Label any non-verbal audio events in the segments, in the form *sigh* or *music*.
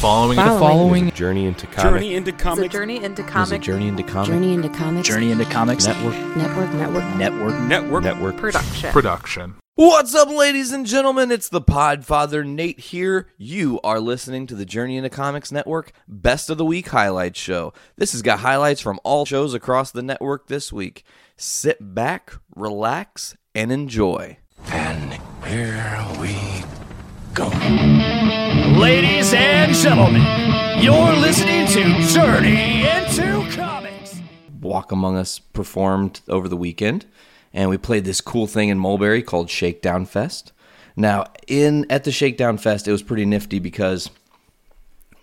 following. The following a journey into comic Journey into It's a comics journey into is a comic journey into comic journey into comics Journey into Comics network network network Network. network. network. production. production. What's up, ladies and gentlemen? It's the Podfather Nate here. You are listening to the Journey into Comics Network Best of the Week Highlights Show. This has got highlights from all shows across the network this week. Sit back, relax, and enjoy. And here we go. Ladies and gentlemen, you're listening to Journey into Comics. Walk Among Us performed over the weekend, and we played this cool thing in Mulberry called Shakedown Fest. Now, in at the Shakedown Fest, it was pretty nifty because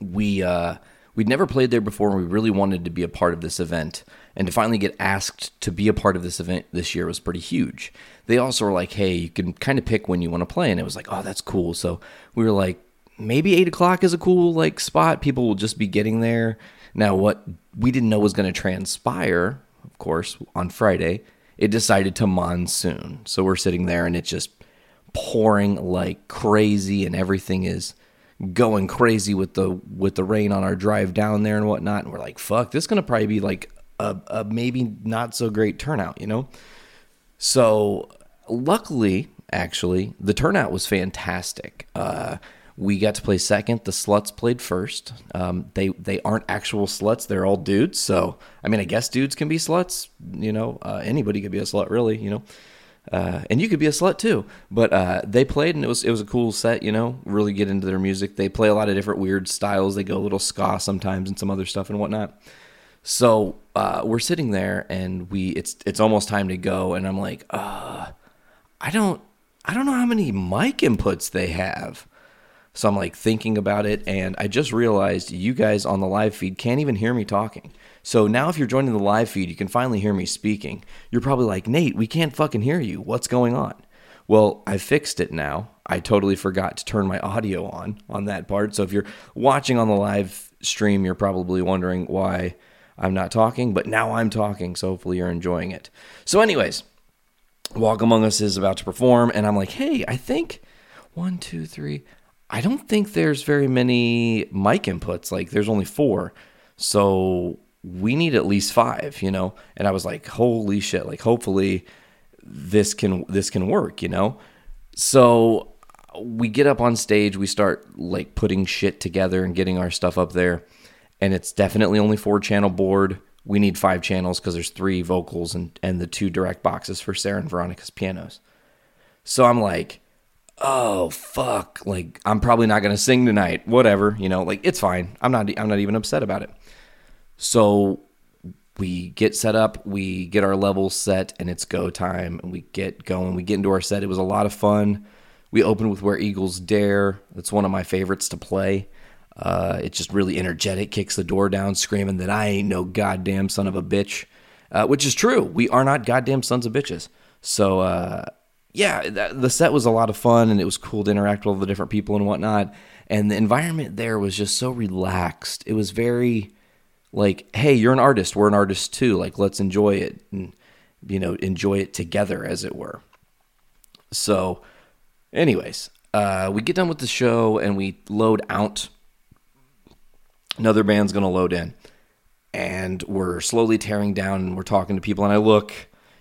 we uh, we'd never played there before, and we really wanted to be a part of this event. And to finally get asked to be a part of this event this year was pretty huge. They also were like, "Hey, you can kind of pick when you want to play," and it was like, "Oh, that's cool." So we were like, maybe eight o'clock is a cool like spot. People will just be getting there. Now, what we didn't know was going to transpire, of course, on Friday, it decided to monsoon. So we're sitting there, and it's just pouring like crazy, and everything is going crazy with the with the rain on our drive down there and whatnot. And we're like, fuck, this is gonna probably be like a, a maybe not so great turnout, you know? So luckily, actually, the turnout was fantastic. Uh, we got to play second. The sluts played first. Um, they they aren't actual sluts. They're all dudes. So I mean, I guess dudes can be sluts. You know, uh, anybody could be a slut, really. You know, uh, and you could be a slut too. But uh, they played, and it was it was a cool set. You know, really get into their music. They play a lot of different weird styles. They go a little ska sometimes, and some other stuff and whatnot. So uh, we're sitting there, and we it's it's almost time to go, and I'm like, uh, I don't I don't know how many mic inputs they have. So I'm like thinking about it, and I just realized you guys on the live feed can't even hear me talking. So now, if you're joining the live feed, you can finally hear me speaking. You're probably like, Nate, we can't fucking hear you. What's going on? Well, I fixed it now. I totally forgot to turn my audio on on that part. So if you're watching on the live stream, you're probably wondering why I'm not talking, but now I'm talking. So hopefully you're enjoying it. So, anyways, Walk Among Us is about to perform, and I'm like, hey, I think one, two, three. I don't think there's very many mic inputs. Like, there's only four. So we need at least five, you know? And I was like, holy shit, like hopefully this can this can work, you know? So we get up on stage, we start like putting shit together and getting our stuff up there. And it's definitely only four channel board. We need five channels because there's three vocals and, and the two direct boxes for Sarah and Veronica's pianos. So I'm like, oh fuck, like I'm probably not gonna sing tonight. Whatever, you know, like it's fine. I'm not I'm not even upset about it. So we get set up, we get our levels set, and it's go time. And we get going. We get into our set. It was a lot of fun. We opened with Where Eagles Dare. That's one of my favorites to play. Uh, it's just really energetic, kicks the door down, screaming that I ain't no goddamn son of a bitch, uh, which is true. We are not goddamn sons of bitches. So, uh, yeah, that, the set was a lot of fun, and it was cool to interact with all the different people and whatnot. And the environment there was just so relaxed. It was very like, hey, you're an artist. We're an artist too. Like, let's enjoy it and, you know, enjoy it together, as it were. So, anyways, uh, we get done with the show and we load out. Another band's going to load in. And we're slowly tearing down and we're talking to people. And I look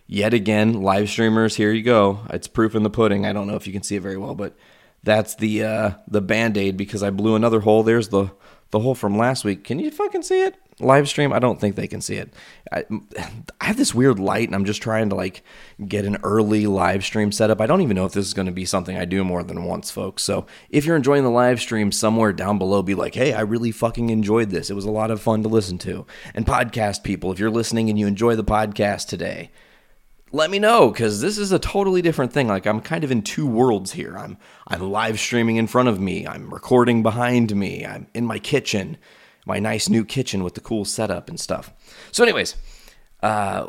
yet again, live streamers, here you go. It's proof in the pudding. I don't know if you can see it very well, but that's the uh, the band-aid because I blew another hole. There's the the hole from last week. Can you fucking see it? Live stream? I don't think they can see it. I, *sighs* I have this weird light, and I'm just trying to like get an early live stream set up. I don't even know if this is going to be something I do more than once, folks. So if you're enjoying the live stream, somewhere down below, be like, hey, I really fucking enjoyed this. It was a lot of fun to listen to. And podcast people, if you're listening and you enjoy the podcast today, let me know because this is a totally different thing. Like I'm kind of in two worlds here. I'm I'm live streaming in front of me. I'm recording behind me. I'm in my kitchen, my nice new kitchen with the cool setup and stuff. So, anyways, uh,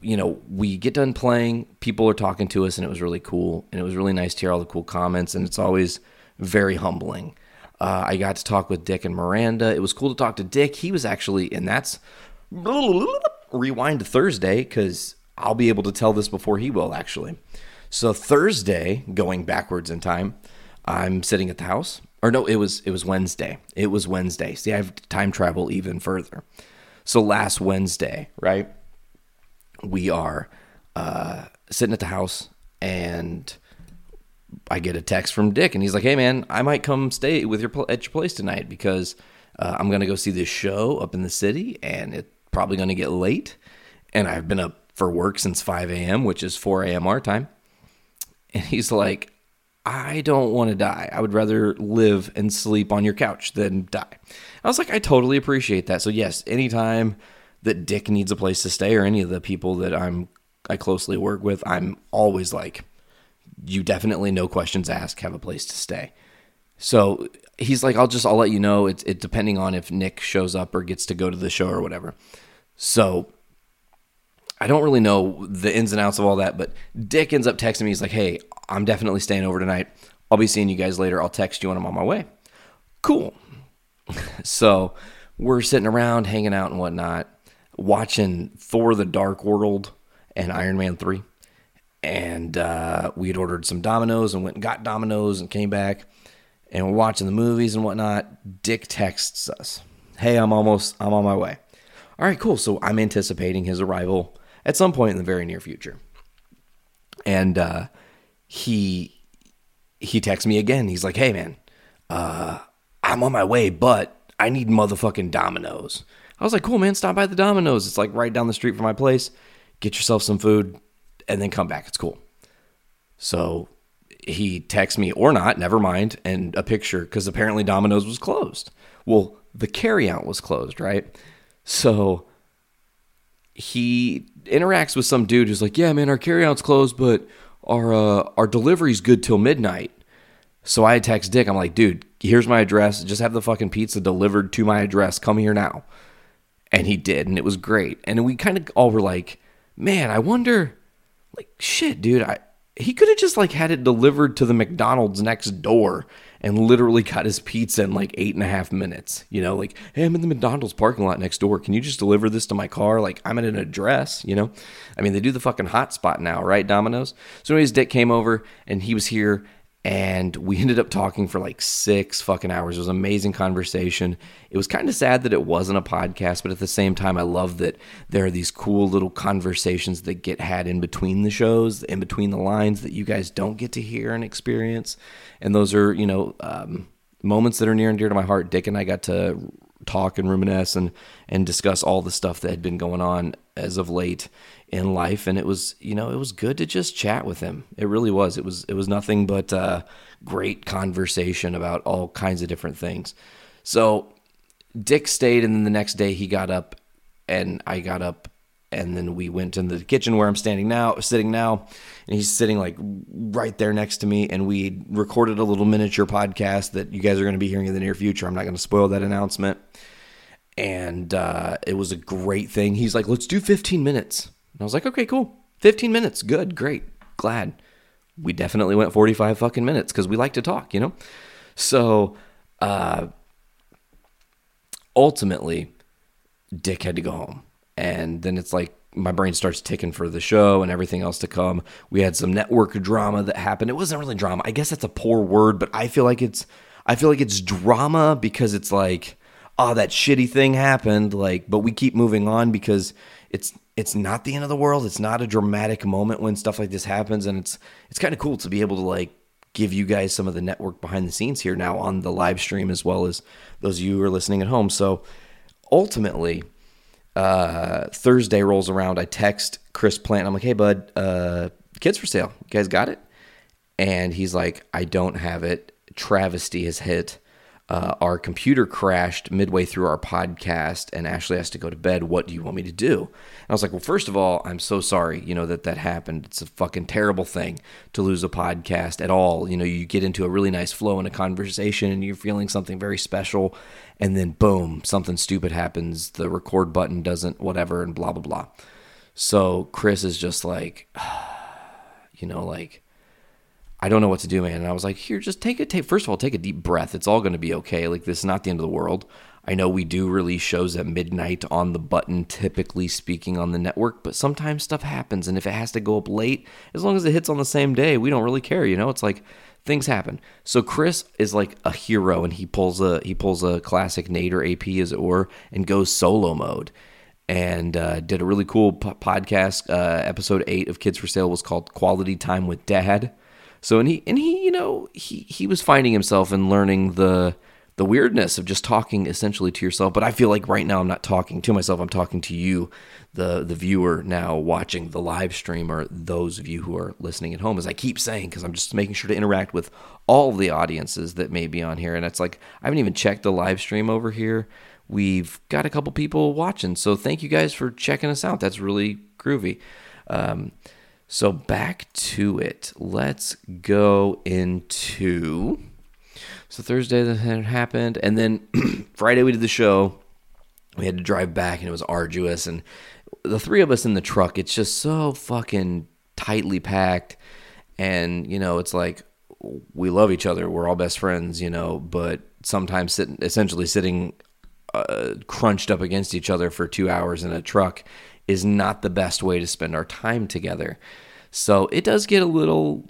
you know, we get done playing. People are talking to us, and it was really cool. And it was really nice to hear all the cool comments. And it's always very humbling. Uh, I got to talk with Dick and Miranda. It was cool to talk to Dick. He was actually, and that's rewind to Thursday because I'll be able to tell this before he will, actually. So, Thursday, going backwards in time, I'm sitting at the house, or no, it was it was Wednesday. It was Wednesday. See, I have time travel even further. So last Wednesday, right? We are uh, sitting at the house, and I get a text from Dick, and he's like, "Hey, man, I might come stay with your at your place tonight because uh, I'm gonna go see this show up in the city, and it's probably gonna get late, and I've been up for work since 5 a.m., which is 4 a.m. our time." And he's like, I don't want to die. I would rather live and sleep on your couch than die. I was like, I totally appreciate that. So yes, anytime that Dick needs a place to stay or any of the people that I'm I closely work with, I'm always like, you definitely no questions asked, have a place to stay. So he's like, I'll just I'll let you know. It's it depending on if Nick shows up or gets to go to the show or whatever. So I don't really know the ins and outs of all that, but Dick ends up texting me. He's like, "Hey, I'm definitely staying over tonight. I'll be seeing you guys later. I'll text you when I'm on my way." Cool. *laughs* so we're sitting around, hanging out and whatnot, watching Thor: The Dark World and Iron Man Three, and uh, we had ordered some Domino's and went and got Domino's and came back, and we're watching the movies and whatnot. Dick texts us, "Hey, I'm almost, I'm on my way." All right, cool. So I'm anticipating his arrival at some point in the very near future. And uh, he he texts me again. He's like, "Hey man, uh, I'm on my way, but I need motherfucking Domino's." I was like, "Cool, man. Stop by the Domino's. It's like right down the street from my place. Get yourself some food, and then come back. It's cool." So he texts me or not, never mind, and a picture because apparently Domino's was closed. Well, the carryout was closed, right? So he interacts with some dude who's like, "Yeah, man, our carryout's closed, but our uh, our delivery's good till midnight." So I text Dick. I'm like, "Dude, here's my address. Just have the fucking pizza delivered to my address. Come here now." And he did, and it was great. And we kind of all were like, "Man, I wonder, like, shit, dude. I he could have just like had it delivered to the McDonald's next door." And literally got his pizza in like eight and a half minutes. You know, like, hey, I'm in the McDonald's parking lot next door. Can you just deliver this to my car? Like, I'm at an address, you know? I mean, they do the fucking hotspot now, right, Domino's? So, anyways, Dick came over and he was here and we *laughs* ended up talking for like six fucking hours. It was amazing conversation. It was kind of sad that it wasn't a podcast, but at the same time, I love that there are these cool little conversations that get had in between the shows, in between the lines that you guys don't get to hear and experience. And those are, you know, um, moments that are near and dear to my heart. Dick and I got to talk and reminisce and and discuss all the stuff that had been going on as of late in life and it was you know it was good to just chat with him. It really was. It was it was nothing but uh, great conversation about all kinds of different things. So dick stayed and then the next day he got up and i got up and then we went in the kitchen where i'm standing now sitting now and he's sitting like right there next to me and we recorded a little miniature podcast that you guys are going to be hearing in the near future. I'm not going to spoil that announcement and uh, it was a great thing he's like let's do 15 minutes and I was like, okay, cool. 15 minutes. Good. Great. Glad. We definitely went 45 fucking minutes because we like to talk, you know? So, uh, ultimately, Dick had to go home. And then it's like my brain starts ticking for the show and everything else to come. We had some network drama that happened. It wasn't really drama. I guess that's a poor word, but I feel like it's I feel like it's drama because it's like, oh, that shitty thing happened, like, but we keep moving on because it's it's not the end of the world. It's not a dramatic moment when stuff like this happens, and it's it's kind of cool to be able to like give you guys some of the network behind the scenes here now on the live stream as well as those of you who are listening at home. So ultimately, uh, Thursday rolls around. I text Chris Plant. I'm like, hey bud, uh, kids for sale. You guys got it? And he's like, I don't have it. Travesty has hit uh, our computer crashed midway through our podcast and Ashley has to go to bed. What do you want me to do? And I was like, well, first of all, I'm so sorry, you know, that that happened. It's a fucking terrible thing to lose a podcast at all. You know, you get into a really nice flow in a conversation and you're feeling something very special. And then boom, something stupid happens. The record button doesn't, whatever, and blah, blah, blah. So Chris is just like, *sighs* you know, like, I don't know what to do, man. And I was like, here, just take a take. First of all, take a deep breath. It's all going to be okay. Like this is not the end of the world. I know we do release shows at midnight on the button, typically speaking on the network, but sometimes stuff happens, and if it has to go up late, as long as it hits on the same day, we don't really care. You know, it's like things happen. So Chris is like a hero, and he pulls a he pulls a classic Nader AP as it were, and goes solo mode, and uh, did a really cool po- podcast. Uh, episode eight of Kids for Sale was called Quality Time with Dad. So and he and he you know he he was finding himself and learning the the weirdness of just talking essentially to yourself. But I feel like right now I'm not talking to myself. I'm talking to you, the the viewer now watching the live stream, or those of you who are listening at home. As I keep saying, because I'm just making sure to interact with all the audiences that may be on here. And it's like I haven't even checked the live stream over here. We've got a couple people watching, so thank you guys for checking us out. That's really groovy. Um, so back to it. Let's go into. So Thursday that had happened, and then *clears throat* Friday we did the show. We had to drive back, and it was arduous. And the three of us in the truck, it's just so fucking tightly packed. And you know, it's like we love each other. We're all best friends, you know. But sometimes sitting, essentially sitting uh, crunched up against each other for two hours in a truck is not the best way to spend our time together. So it does get a little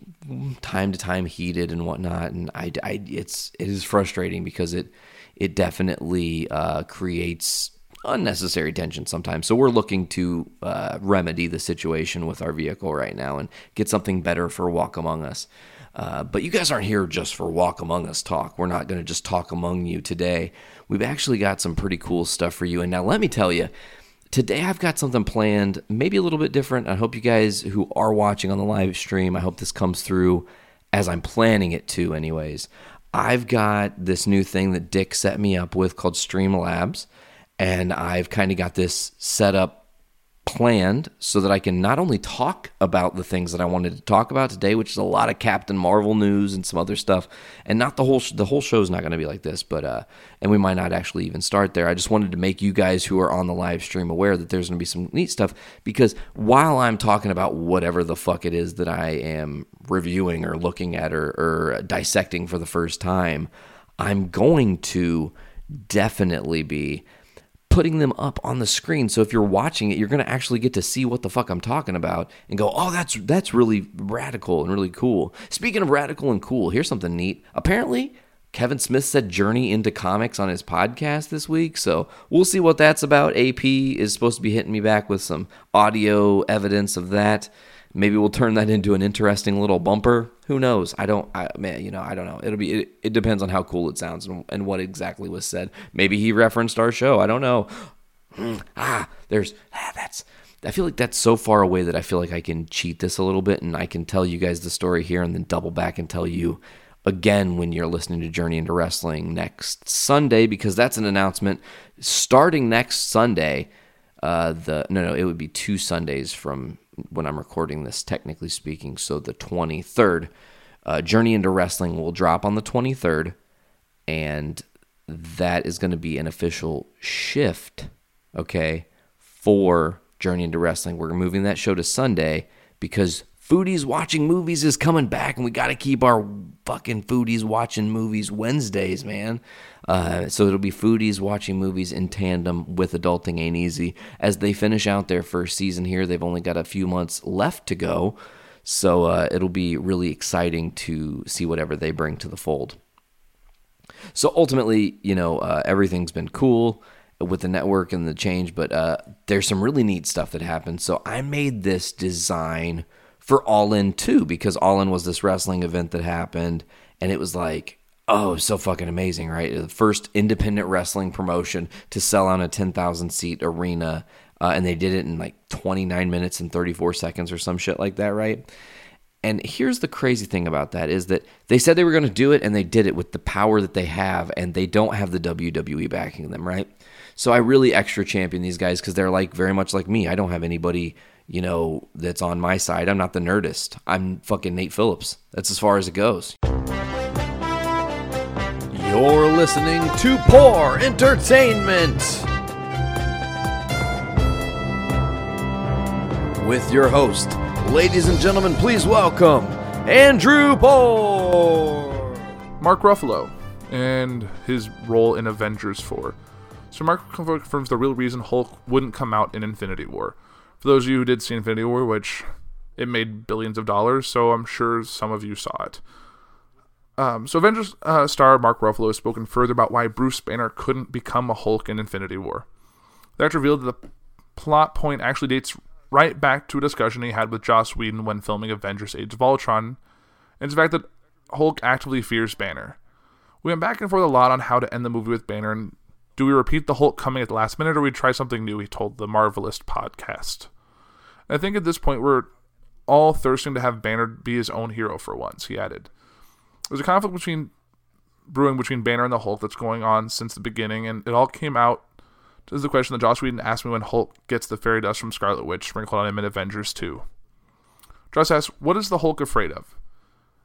time to time heated and whatnot, and I, I it's it is frustrating because it it definitely uh, creates unnecessary tension sometimes. So we're looking to uh, remedy the situation with our vehicle right now and get something better for Walk Among Us. Uh, but you guys aren't here just for Walk Among Us talk. We're not going to just talk among you today. We've actually got some pretty cool stuff for you. And now let me tell you, today I've got something planned, maybe a little bit different. I hope you guys who are watching on the live stream, I hope this comes through as I'm planning it to, anyways. I've got this new thing that Dick set me up with called Streamlabs, and I've kind of got this set up planned so that I can not only talk about the things that I wanted to talk about today, which is a lot of Captain Marvel news and some other stuff, and not the whole sh- the whole show is not going to be like this, but uh, and we might not actually even start there. I just wanted to make you guys who are on the live stream aware that there's going to be some neat stuff because while I'm talking about whatever the fuck it is that I am reviewing or looking at or, or dissecting for the first time, I'm going to definitely be putting them up on the screen. So if you're watching it, you're going to actually get to see what the fuck I'm talking about and go, "Oh, that's that's really radical and really cool." Speaking of radical and cool, here's something neat. Apparently, Kevin Smith said Journey into Comics on his podcast this week, so we'll see what that's about. AP is supposed to be hitting me back with some audio evidence of that. Maybe we'll turn that into an interesting little bumper. Who knows? I don't. I man, you know, I don't know. It'll be. It, it depends on how cool it sounds and, and what exactly was said. Maybe he referenced our show. I don't know. ah, there's. Ah, that's. I feel like that's so far away that I feel like I can cheat this a little bit and I can tell you guys the story here and then double back and tell you again when you're listening to Journey into Wrestling next Sunday because that's an announcement starting next Sunday. Uh, the no no it would be two Sundays from when I'm recording this, technically speaking. So the 23rd, uh, Journey into Wrestling will drop on the 23rd, and that is going to be an official shift, okay, for Journey into Wrestling. We're moving that show to Sunday because Foodies Watching Movies is coming back, and we got to keep our fucking Foodies Watching Movies Wednesdays, man. Uh, so it'll be Foodies watching movies in tandem with Adulting Ain't Easy. As they finish out their first season here, they've only got a few months left to go. So uh, it'll be really exciting to see whatever they bring to the fold. So ultimately, you know, uh, everything's been cool with the network and the change, but uh, there's some really neat stuff that happened. So I made this design for All In too, because All In was this wrestling event that happened, and it was like, oh, so fucking amazing, right? The first independent wrestling promotion to sell on a 10,000 seat arena, uh, and they did it in like 29 minutes and 34 seconds or some shit like that, right? And here's the crazy thing about that is that they said they were going to do it and they did it with the power that they have and they don't have the WWE backing them, right? So I really extra champion these guys because they're like very much like me. I don't have anybody, you know, that's on my side. I'm not the nerdist. I'm fucking Nate Phillips. That's as far as it goes. You're listening to Poor Entertainment with your host, ladies and gentlemen, please welcome Andrew Poor. Mark Ruffalo and his role in Avengers 4. So Mark confirms the real reason Hulk wouldn't come out in Infinity War. For those of you who did see Infinity War, which it made billions of dollars, so I'm sure some of you saw it. Um, so Avengers uh, star Mark Ruffalo has spoken further about why Bruce Banner couldn't become a Hulk in Infinity War. The actor revealed that the plot point actually dates right back to a discussion he had with Joss Whedon when filming Avengers Age of Ultron, and it's the fact that Hulk actively fears Banner. We went back and forth a lot on how to end the movie with Banner, and do we repeat the Hulk coming at the last minute, or we try something new? He told the Marvelous podcast. I think at this point we're all thirsting to have Banner be his own hero for once. He added, "There's a conflict between brewing between Banner and the Hulk that's going on since the beginning, and it all came out." This is the question that Joss Whedon asked me when Hulk gets the fairy dust from Scarlet Witch sprinkled on him in Avengers 2. Joss asked, What is the Hulk afraid of?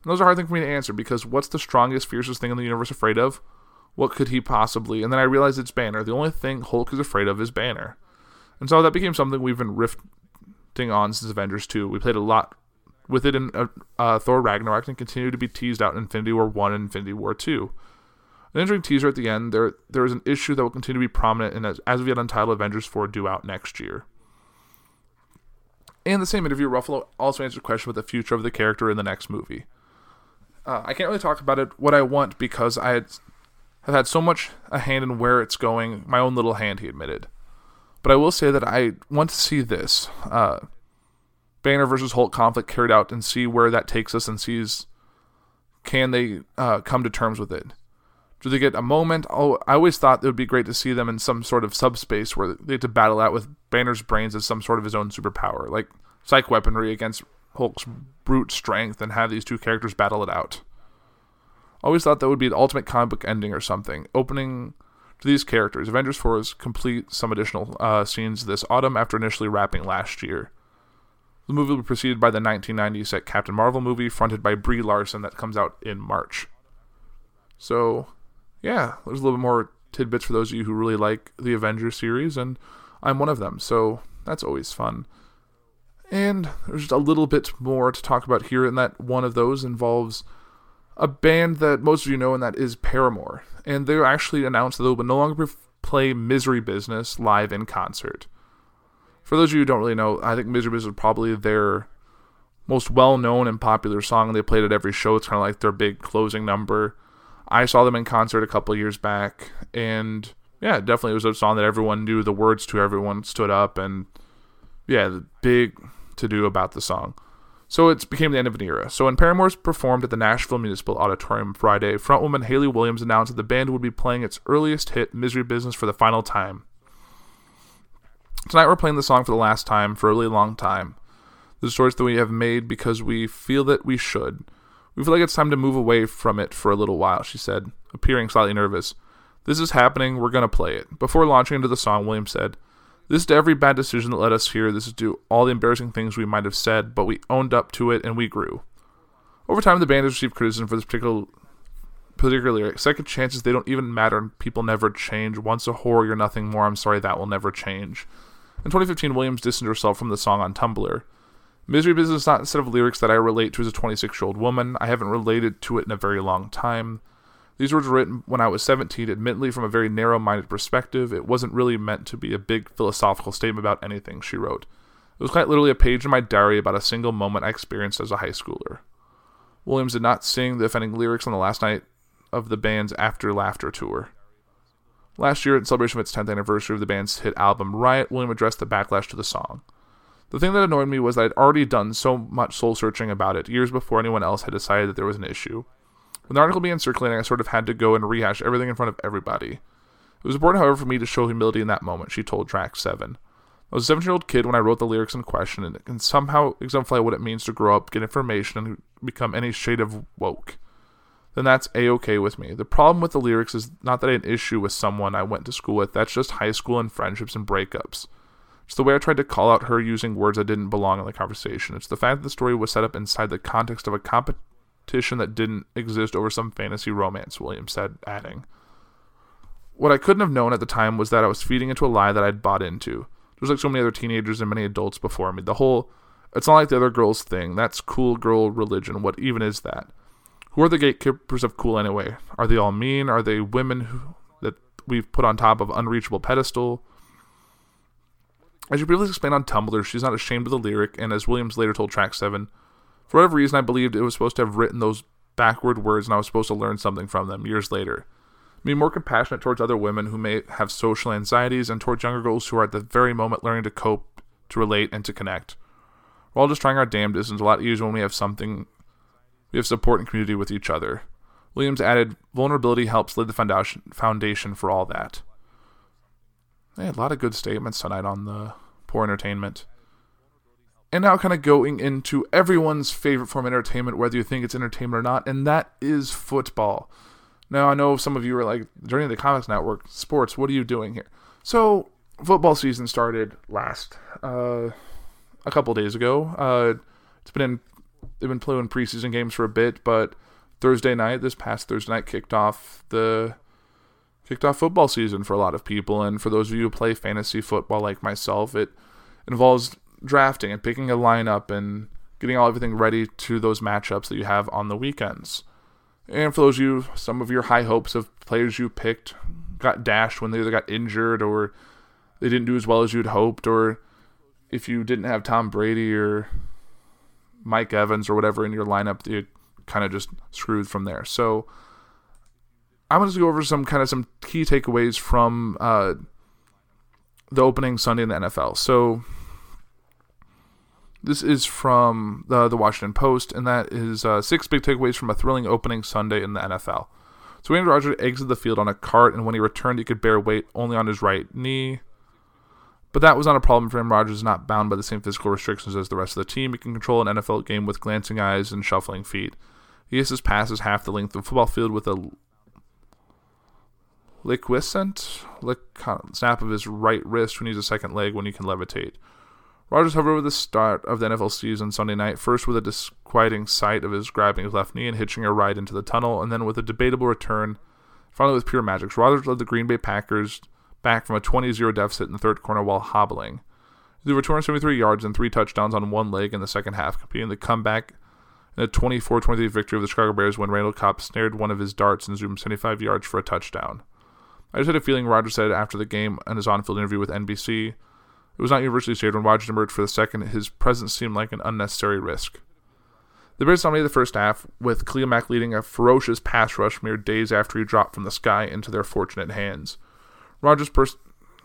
And those are hard things for me to answer because what's the strongest, fiercest thing in the universe afraid of? What could he possibly? And then I realized it's Banner. The only thing Hulk is afraid of is Banner. And so that became something we've been rifting on since Avengers 2. We played a lot with it in uh, uh, Thor Ragnarok and continue to be teased out in Infinity War 1 and Infinity War 2. An interesting teaser at the end. There, there is an issue that will continue to be prominent in as, as of yet untitled Avengers 4 due out next year. In the same interview, Ruffalo also answered a question about the future of the character in the next movie. Uh, I can't really talk about it what I want because I had, have had so much a hand in where it's going. My own little hand, he admitted. But I will say that I want to see this uh, Banner versus Hulk conflict carried out and see where that takes us and sees can they uh, come to terms with it. Do they get a moment? Oh, I always thought it would be great to see them in some sort of subspace where they had to battle out with Banner's brains as some sort of his own superpower, like psych weaponry against Hulk's brute strength, and have these two characters battle it out. Always thought that would be the ultimate comic book ending or something. Opening to these characters. Avengers 4 is complete some additional uh, scenes this autumn after initially wrapping last year. The movie will be preceded by the 1990 set Captain Marvel movie, fronted by Brie Larson, that comes out in March. So, yeah, there's a little bit more tidbits for those of you who really like the Avengers series, and I'm one of them, so that's always fun. And there's just a little bit more to talk about here, and that one of those involves a band that most of you know, and that is Paramore. And they actually announced that they will no longer play Misery Business live in concert. For those of you who don't really know, I think Misery Business is probably their most well known and popular song. They played at every show. It's kind of like their big closing number. I saw them in concert a couple years back, and yeah, definitely it was a song that everyone knew the words to. Everyone stood up, and yeah, the big to do about the song. So it became the end of an era. So when Paramore's performed at the Nashville Municipal Auditorium Friday, frontwoman Hayley Williams announced that the band would be playing its earliest hit, Misery Business, for the final time. Tonight we're playing the song for the last time for a really long time. The choice that we have made because we feel that we should. We feel like it's time to move away from it for a little while, she said, appearing slightly nervous. This is happening, we're to play it. Before launching into the song, Williams said, This is to every bad decision that led us here. This is to all the embarrassing things we might have said, but we owned up to it and we grew. Over time, the band has received criticism for this particular, particular lyric. Second chances, they don't even matter, people never change. Once a whore, you're nothing more. I'm sorry, that will never change. In 2015, Williams distanced herself from the song on Tumblr. Misery Business is not a set of lyrics that I relate to as a 26 year old woman. I haven't related to it in a very long time. These words were written when I was 17, admittedly from a very narrow minded perspective. It wasn't really meant to be a big philosophical statement about anything, she wrote. It was quite literally a page in my diary about a single moment I experienced as a high schooler. Williams did not sing the offending lyrics on the last night of the band's After Laughter tour. Last year, in celebration of its 10th anniversary of the band's hit album Riot, William addressed the backlash to the song. The thing that annoyed me was that I'd already done so much soul searching about it years before anyone else had decided that there was an issue. When the article began circulating, I sort of had to go and rehash everything in front of everybody. It was important, however, for me to show humility in that moment, she told Track 7. I was a 17 year old kid when I wrote the lyrics in question, and it can somehow exemplify what it means to grow up, get information, and become any shade of woke. Then that's a okay with me. The problem with the lyrics is not that I had an issue with someone I went to school with, that's just high school and friendships and breakups. It's the way I tried to call out her using words that didn't belong in the conversation. It's the fact that the story was set up inside the context of a competition that didn't exist over some fantasy romance, Williams said, adding. What I couldn't have known at the time was that I was feeding into a lie that I'd bought into. There's like so many other teenagers and many adults before me. The whole, it's not like the other girls thing. That's cool girl religion. What even is that? Who are the gatekeepers of cool anyway? Are they all mean? Are they women who, that we've put on top of unreachable pedestal? As she previously explained on Tumblr, she's not ashamed of the lyric, and as Williams later told Track 7, for whatever reason, I believed it was supposed to have written those backward words and I was supposed to learn something from them years later. Be more compassionate towards other women who may have social anxieties and towards younger girls who are at the very moment learning to cope, to relate, and to connect. We're all just trying our damnedest, and it's a lot easier when we have something, we have support and community with each other. Williams added, vulnerability helps lay the foundation, for all that. They had a lot of good statements tonight on the poor entertainment. And now, kind of going into everyone's favorite form of entertainment, whether you think it's entertainment or not, and that is football. Now, I know some of you are like, during the Comics Network, sports, what are you doing here? So, football season started last, uh, a couple days ago. Uh, it's been in, they've been playing preseason games for a bit, but Thursday night, this past Thursday night, kicked off the kicked off football season for a lot of people. And for those of you who play fantasy football like myself, it involves drafting and picking a lineup and getting all everything ready to those matchups that you have on the weekends. And for those of you, some of your high hopes of players you picked got dashed when they either got injured or they didn't do as well as you'd hoped, or if you didn't have Tom Brady or Mike Evans or whatever in your lineup, you kind of just screwed from there. So I'm going to go over some kind of some key takeaways from uh, the opening Sunday in the NFL. So this is from the, the Washington Post, and that is uh, six big takeaways from a thrilling opening Sunday in the NFL. So Aaron Rodgers exited the field on a cart, and when he returned, he could bear weight only on his right knee. But that was not a problem for him. Rodgers is not bound by the same physical restrictions as the rest of the team. He can control an NFL game with glancing eyes and shuffling feet. He his passes half the length of the football field with a liquescent snap of his right wrist who needs a second leg when he can levitate. Rodgers hovered over the start of the NFL season Sunday night, first with a disquieting sight of his grabbing his left knee and hitching a ride into the tunnel, and then with a debatable return, finally with pure magic. Rodgers led the Green Bay Packers back from a 20-0 deficit in the third quarter while hobbling. He threw 273 yards and three touchdowns on one leg in the second half, completing the comeback in a 24-23 victory of the Chicago Bears when Randall Cobb snared one of his darts and zoomed 75 yards for a touchdown. I just had a feeling Rodgers said after the game in his on-field interview with NBC it was not universally shared when Rodgers emerged for the second. His presence seemed like an unnecessary risk. The Bears dominated the first half, with Khalil Mack leading a ferocious pass rush mere days after he dropped from the sky into their fortunate hands. Rodgers' pers-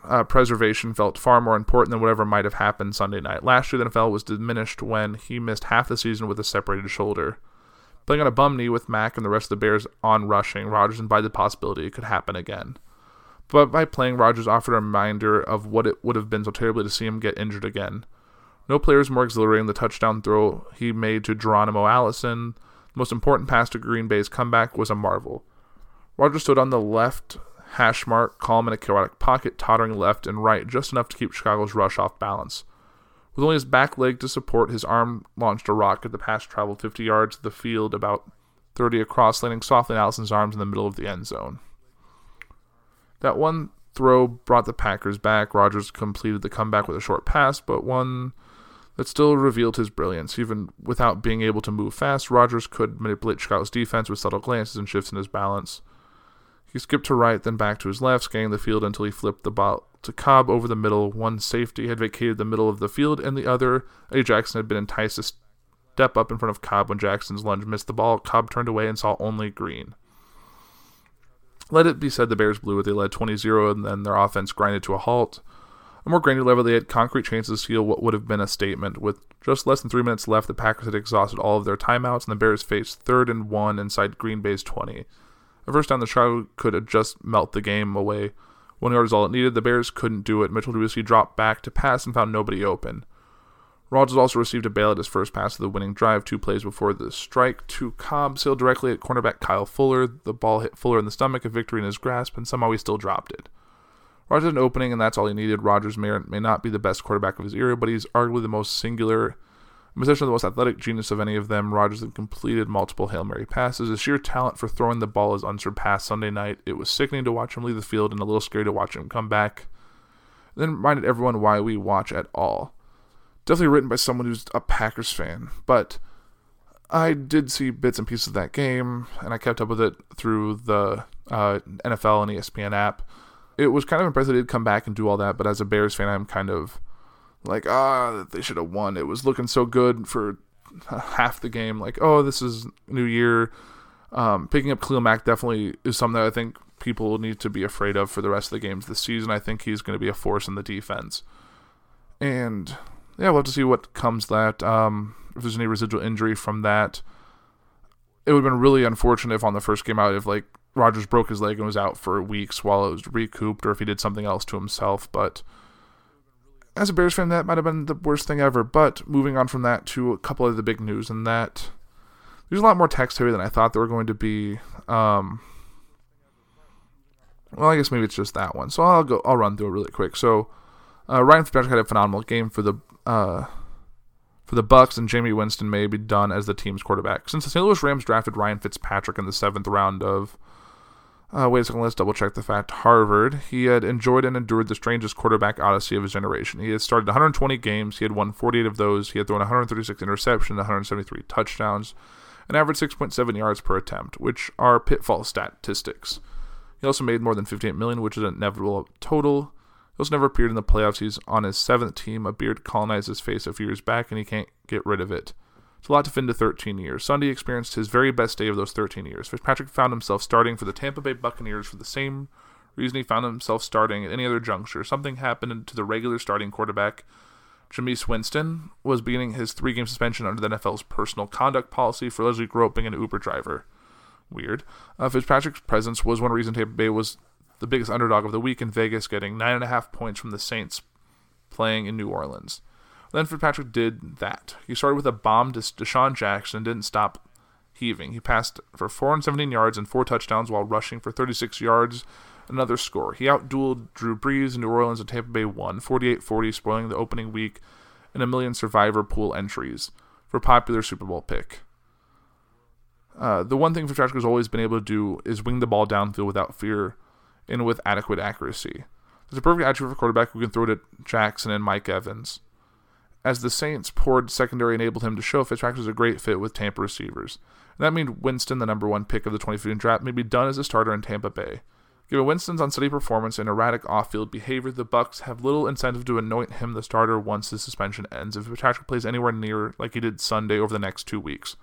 uh, preservation felt far more important than whatever might have happened Sunday night. Last year, the NFL was diminished when he missed half the season with a separated shoulder. Playing on a bum knee with Mack and the rest of the Bears on rushing, Rodgers invited the possibility it could happen again. But by playing, Rodgers offered a reminder of what it would have been so terribly to see him get injured again. No player is more exhilarating than the touchdown throw he made to Geronimo Allison. The most important pass to Green Bay's comeback was a marvel. Rodgers stood on the left hash mark, calm in a chaotic pocket, tottering left and right, just enough to keep Chicago's rush off balance. With only his back leg to support, his arm launched a rocket. The pass traveled 50 yards to the field, about 30 across, landing softly in Allison's arms in the middle of the end zone. That one throw brought the Packers back. Rodgers completed the comeback with a short pass, but one that still revealed his brilliance. Even without being able to move fast, Rodgers could manipulate Chicago's defense with subtle glances and shifts in his balance. He skipped to right, then back to his left, scanning the field until he flipped the ball to Cobb over the middle. One safety had vacated the middle of the field, and the other, A. Jackson, had been enticed to step up in front of Cobb when Jackson's lunge missed the ball. Cobb turned away and saw only green. Let it be said the Bears blew it. They led 20 0, and then their offense grinded to a halt. A more granular level, they had concrete chances to seal what would have been a statement. With just less than three minutes left, the Packers had exhausted all of their timeouts, and the Bears faced third and one inside Green Bay's 20. A first down, the Chicago could just melt the game away. One yard is all it needed. The Bears couldn't do it. Mitchell Trubisky dropped back to pass and found nobody open. Rodgers also received a bail at his first pass of the winning drive, two plays before the strike to Cobb, sailed directly at cornerback Kyle Fuller. The ball hit Fuller in the stomach, a victory in his grasp, and somehow he still dropped it. Rodgers had an opening, and that's all he needed. Rodgers may, may not be the best quarterback of his era, but he's arguably the most singular, essentially the most athletic genius of any of them. Rodgers had completed multiple Hail Mary passes. His sheer talent for throwing the ball is unsurpassed Sunday night. It was sickening to watch him leave the field and a little scary to watch him come back. then reminded everyone why we watch at all definitely written by someone who's a Packers fan, but I did see bits and pieces of that game, and I kept up with it through the uh, NFL and ESPN app. It was kind of impressive they'd come back and do all that, but as a Bears fan, I'm kind of like, ah, they should have won. It was looking so good for half the game. Like, oh, this is New Year. Um, picking up Khalil Mack definitely is something that I think people need to be afraid of for the rest of the games this season. I think he's going to be a force in the defense. And yeah, we'll have to see what comes that. Um, if there's any residual injury from that, it would have been really unfortunate if on the first game out, if like Rodgers broke his leg and was out for weeks while it was recouped, or if he did something else to himself. But as a Bears fan, that might have been the worst thing ever. But moving on from that to a couple of the big news, and that there's a lot more text heavy than I thought there were going to be. Um, well, I guess maybe it's just that one. So I'll go. I'll run through it really quick. So uh, Ryan Fitzpatrick had a phenomenal game for the uh, for the Bucks, and Jameis Winston may be done as the team's quarterback. Since the St. Louis Rams drafted Ryan Fitzpatrick in the seventh round of uh, wait a second, let's double check the fact. Harvard, he had enjoyed and endured the strangest quarterback odyssey of his generation. He had started 120 games, he had won 48 of those, he had thrown 136 interceptions, 173 touchdowns, and averaged 6.7 yards per attempt, which are pitfall statistics. He also made more than 58 million, which is an inevitable total. He also never appeared in the playoffs. He's on his seventh team. A beard colonized his face a few years back, and he can't get rid of it. It's a lot to fit into 13 years. Sunday experienced his very best day of those 13 years. Fitzpatrick found himself starting for the Tampa Bay Buccaneers for the same reason he found himself starting at any other juncture. Something happened to the regular starting quarterback. Jameis Winston was beginning his three game suspension under the NFL's personal conduct policy for allegedly groping an Uber driver. Weird. Uh, Fitzpatrick's presence was one reason Tampa Bay was the biggest underdog of the week in Vegas, getting 9.5 points from the Saints playing in New Orleans. Then Fitzpatrick did that. He started with a bomb to DeSean Jackson and didn't stop heaving. He passed for 417 yards and four touchdowns while rushing for 36 yards, another score. He outdueled Drew Brees in New Orleans and Tampa Bay won 48-40, spoiling the opening week and a million survivor pool entries for popular Super Bowl pick. Uh, the one thing Fitzpatrick has always been able to do is wing the ball downfield without fear and with adequate accuracy. There's a perfect attribute for quarterback who can throw it at Jackson and Mike Evans as the Saints' poured secondary enabled him to show Fitzpatrick was a great fit with Tampa receivers. And that means Winston, the number one pick of the 2015 draft, may be done as a starter in Tampa Bay. Given Winston's unsteady performance and erratic off-field behavior, the Bucks have little incentive to anoint him the starter once his suspension ends if Fitzpatrick plays anywhere near like he did Sunday over the next two weeks.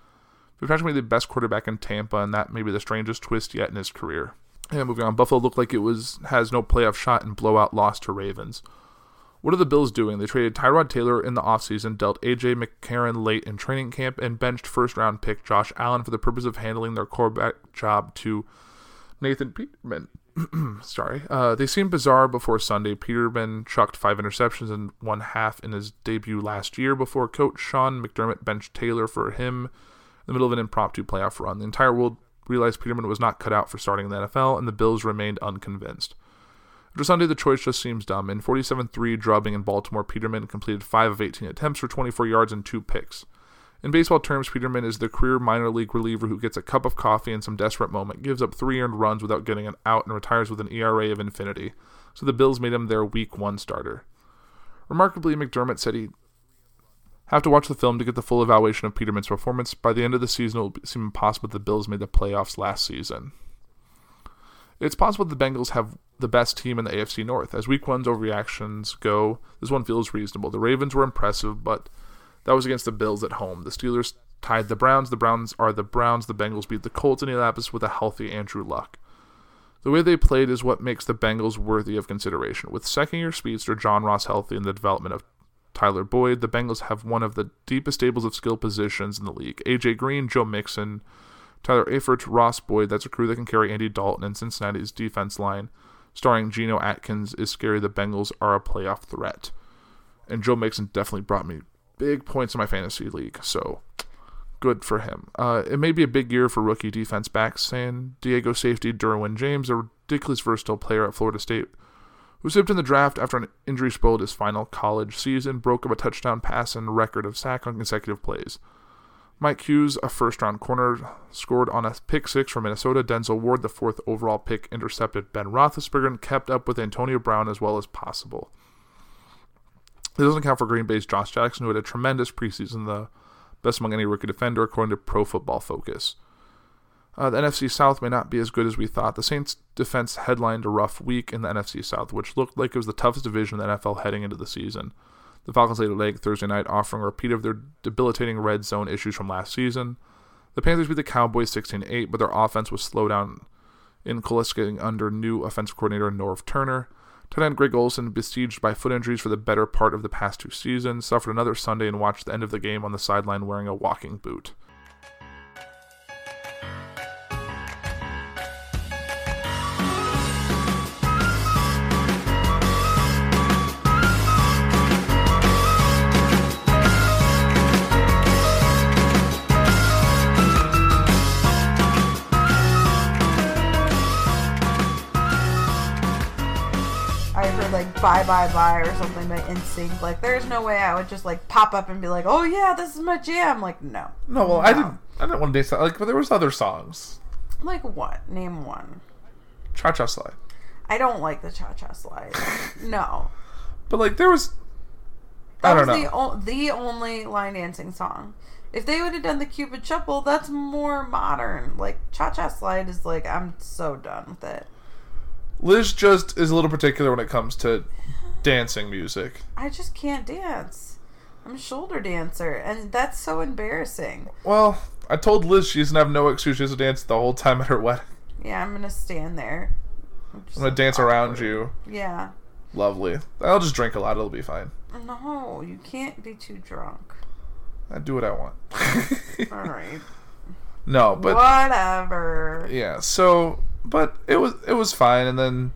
Fitzpatrick may be the best quarterback in Tampa, and that may be the strangest twist yet in his career. And moving on, Buffalo looked like it was has no playoff shot and blowout loss to Ravens. What are the Bills doing? They traded Tyrod Taylor in the offseason, dealt A.J. McCarron late in training camp, and benched first round pick Josh Allen for the purpose of handling their quarterback job to Nathan Peterman. *clears throat* Sorry. Uh, they seemed bizarre before Sunday. Peterman chucked five interceptions and one half in his debut last year before coach Sean McDermott benched Taylor for him in the middle of an impromptu playoff run. The entire world realized Peterman was not cut out for starting in the NFL, and the Bills remained unconvinced. After Sunday, the choice just seems dumb. In 47 3 drubbing in Baltimore, Peterman completed 5 of 18 attempts for 24 yards and 2 picks. In baseball terms, Peterman is the career minor league reliever who gets a cup of coffee in some desperate moment, gives up three earned runs without getting an out, and retires with an ERA of infinity. So the Bills made him their week one starter. Remarkably, McDermott said he'd have to watch the film to get the full evaluation of Peterman's performance. By the end of the season, it will seem impossible that the Bills made the playoffs last season. It's possible the Bengals have the best team in the AFC North. As week one's overreactions go, this one feels reasonable. The Ravens were impressive, but that was against the Bills at home. The Steelers tied the Browns. The Browns are the Browns. The Bengals beat the Colts in Indianapolis with a healthy Andrew Luck. The way they played is what makes the Bengals worthy of consideration. With second year speedster John Ross healthy and the development of Tyler Boyd, the Bengals have one of the deepest stables of skill positions in the league. AJ Green, Joe Mixon, Tyler Eifert, Ross Boyd, that's a crew that can carry Andy Dalton and Cincinnati's defense line starring Geno Atkins, is scary. The Bengals are a playoff threat. And Joe Mixon definitely brought me big points in my fantasy league, so good for him. Uh, it may be a big year for rookie defense backs. San Diego safety Derwin James, a ridiculous versatile player at Florida State, who slipped in the draft after an injury spoiled his final college season, broke up a touchdown pass and record of sack on consecutive plays. Mike Hughes, a first round corner, scored on a pick six for Minnesota. Denzel Ward, the fourth overall pick, intercepted Ben Roethlisberger and kept up with Antonio Brown as well as possible. This doesn't count for Green Bay's Josh Jackson, who had a tremendous preseason, the best among any rookie defender, according to Pro Football Focus. Uh, the NFC South may not be as good as we thought. The Saints' defense headlined a rough week in the NFC South, which looked like it was the toughest division in the NFL heading into the season. The Falcons laid a leg Thursday night, offering a repeat of their debilitating red zone issues from last season. The Panthers beat the Cowboys 16 8, but their offense was slowed down in getting under new offensive coordinator Norv Turner. Tight end Greg Olsen, besieged by foot injuries for the better part of the past two seasons, suffered another Sunday and watched the end of the game on the sideline wearing a walking boot. Bye bye bye or something by NSYNC. Like, there's no way I would just like pop up and be like, oh yeah, this is my jam. Like, no. No, well, I didn't. I didn't want to dance that. Like, but there was other songs. Like what? Name one. Cha Cha Slide. I don't like the cha cha slide. *laughs* no. But like, there was. That I don't was know. the o- the only line dancing song. If they would have done the Cupid Shuffle, that's more modern. Like Cha Cha Slide is like I'm so done with it. Liz just is a little particular when it comes to dancing music. I just can't dance. I'm a shoulder dancer, and that's so embarrassing. Well, I told Liz she doesn't have no excuse. She has to dance the whole time at her wedding. Yeah, I'm gonna stand there. just I'm gonna dance around you. Yeah. Lovely. I'll just drink a lot. It'll be fine. No, you can't be too drunk. I do what I want. All right. *laughs* no, but Whatever. yeah. So, but it was it was fine. And then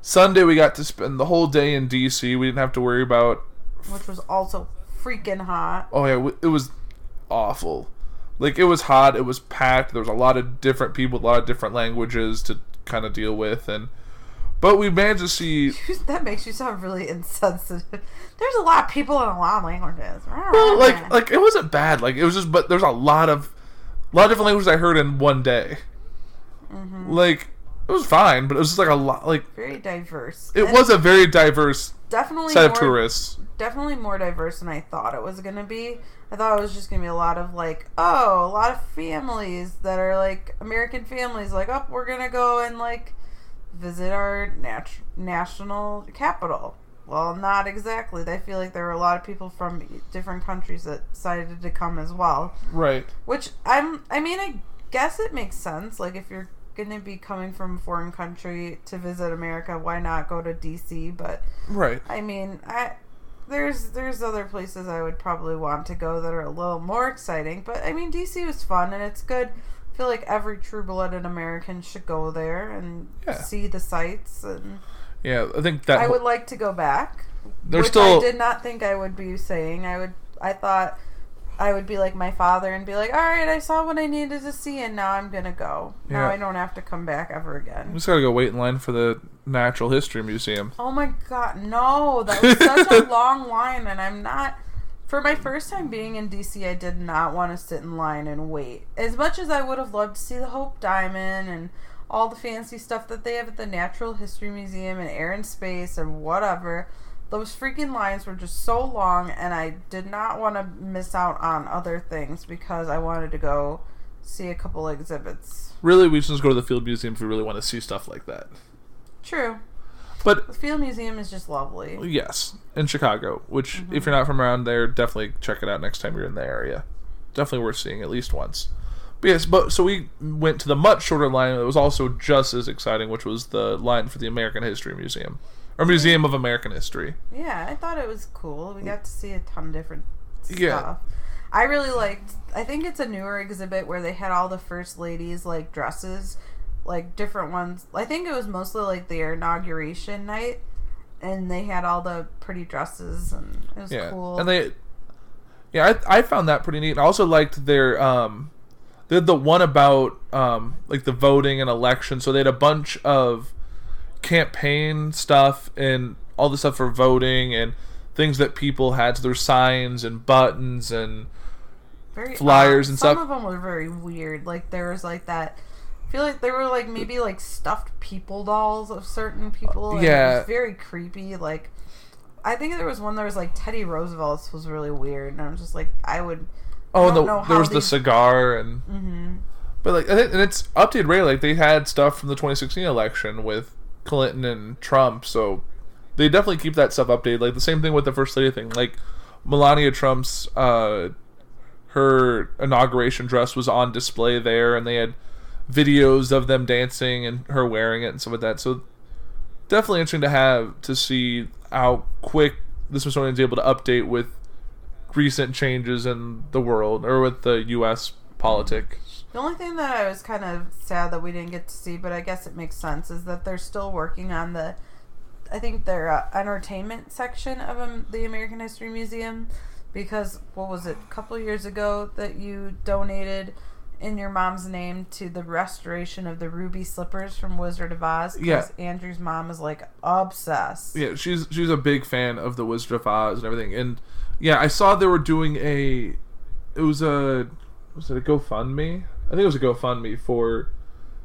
Sunday we got to spend the whole day in DC. We didn't have to worry about. Which was also freaking hot. Oh yeah, it was awful. Like it was hot. It was packed. There was a lot of different people, a lot of different languages to kind of deal with, and but we managed to see *laughs* That makes you sound really insensitive. There's a lot of people in a lot of languages. Well, like like it wasn't bad. Like it was just, but there's a lot of a lot of different languages I heard in one day. Mm-hmm. Like it was fine, but it was just like a lot. Like very diverse. it And was a very diverse definitely set of tourists. Definitely more diverse than I thought it was gonna be. I thought it was just gonna be a lot of like, oh, a lot of families that are like American families. Like, oh, we're gonna go and like visit our nat- national capital. Well, not exactly. I feel like there were a lot of people from different countries that decided to come as well. Right. Which I'm I mean I guess it makes sense. Like if you're gonna be coming from a foreign country to visit America, why not go to DC? But Right. I mean I there's there's other places I would probably want to go that are a little more exciting. But I mean DC was fun and it's good. I feel like every true blooded American should go there and Yeah. see the sights and Yeah, I think that I would like to go back. there's which still I did not think I would be saying. I would. I thought I would be like my father and be like, "All right, I saw what I needed to see, and now I'm gonna go. Now Yeah. I don't have to come back ever again." we again." just gotta go wait in line for the Natural History Museum. Oh my god, no! That was such a *laughs* long line, and I'm not. For my first time being in DC, I did not want to sit in line and wait. As much as I would have loved to see the Hope Diamond and all the fancy stuff that they have at the Natural History Museum and Air and Space and whatever, those freaking lines were just so long, and I did not want to miss out on other things because I wanted to go see a couple exhibits. Really, we should just go to the Field Museum if we really want to see stuff like that. True. But The Field Museum is just lovely. yes, in Chicago, which Mm-hmm. if you're not from around there, definitely check it out next time you're in the area. Definitely worth seeing at least once. But yes, but so we went to the much shorter line that was also just as exciting, which was the line for the American History Museum or Museum of American History. Yeah, I thought it was cool. We got to see a ton of different stuff. Yeah. I really liked I think it's a newer exhibit where they had all the first ladies like dresses, like different ones. I think it was mostly like their inauguration night and they had all the pretty dresses and it was Yeah, cool. and they, yeah, I, I found that pretty neat. I also liked their um, they had the one about um like the voting and election. So they had a bunch of campaign stuff and all the stuff for voting and things that people had. So there's signs and buttons and very flyers and Some stuff. Some of them were very weird. Like there was like that. I feel like there were like maybe like stuffed people dolls of certain people. and it Yeah. was very creepy. Like I think there was one that was like Teddy Roosevelt's was really weird, and I was just like, I would. oh, I the, there was the cigar and. Mhm. But like, and it's updated rate. Like they had stuff from the 2016 election with Clinton and Trump, so they definitely keep that stuff updated. Like the same thing with the first lady thing. Like Melania Trump's, uh, her inauguration dress was on display there, and they had videos of them dancing and her wearing it and stuff like that. So definitely interesting to have to see how quick the Smithsonian is able to update with recent changes in the world or with the U.S. politics. The only thing that I was kind of sad that we didn't get to see, but I guess it makes sense, is that they're still working on the, I think their uh, entertainment section of um, the American History Museum, because what was it, a couple years ago that you donated in your mom's name to the restoration of the ruby slippers from Wizard of Oz? Yeah. Andrew's mom is like obsessed. Yeah, she's she's a big fan of the Wizard of Oz and everything. And yeah, I saw they were doing a, it was a, was it a GoFundMe? I think it was a GoFundMe for,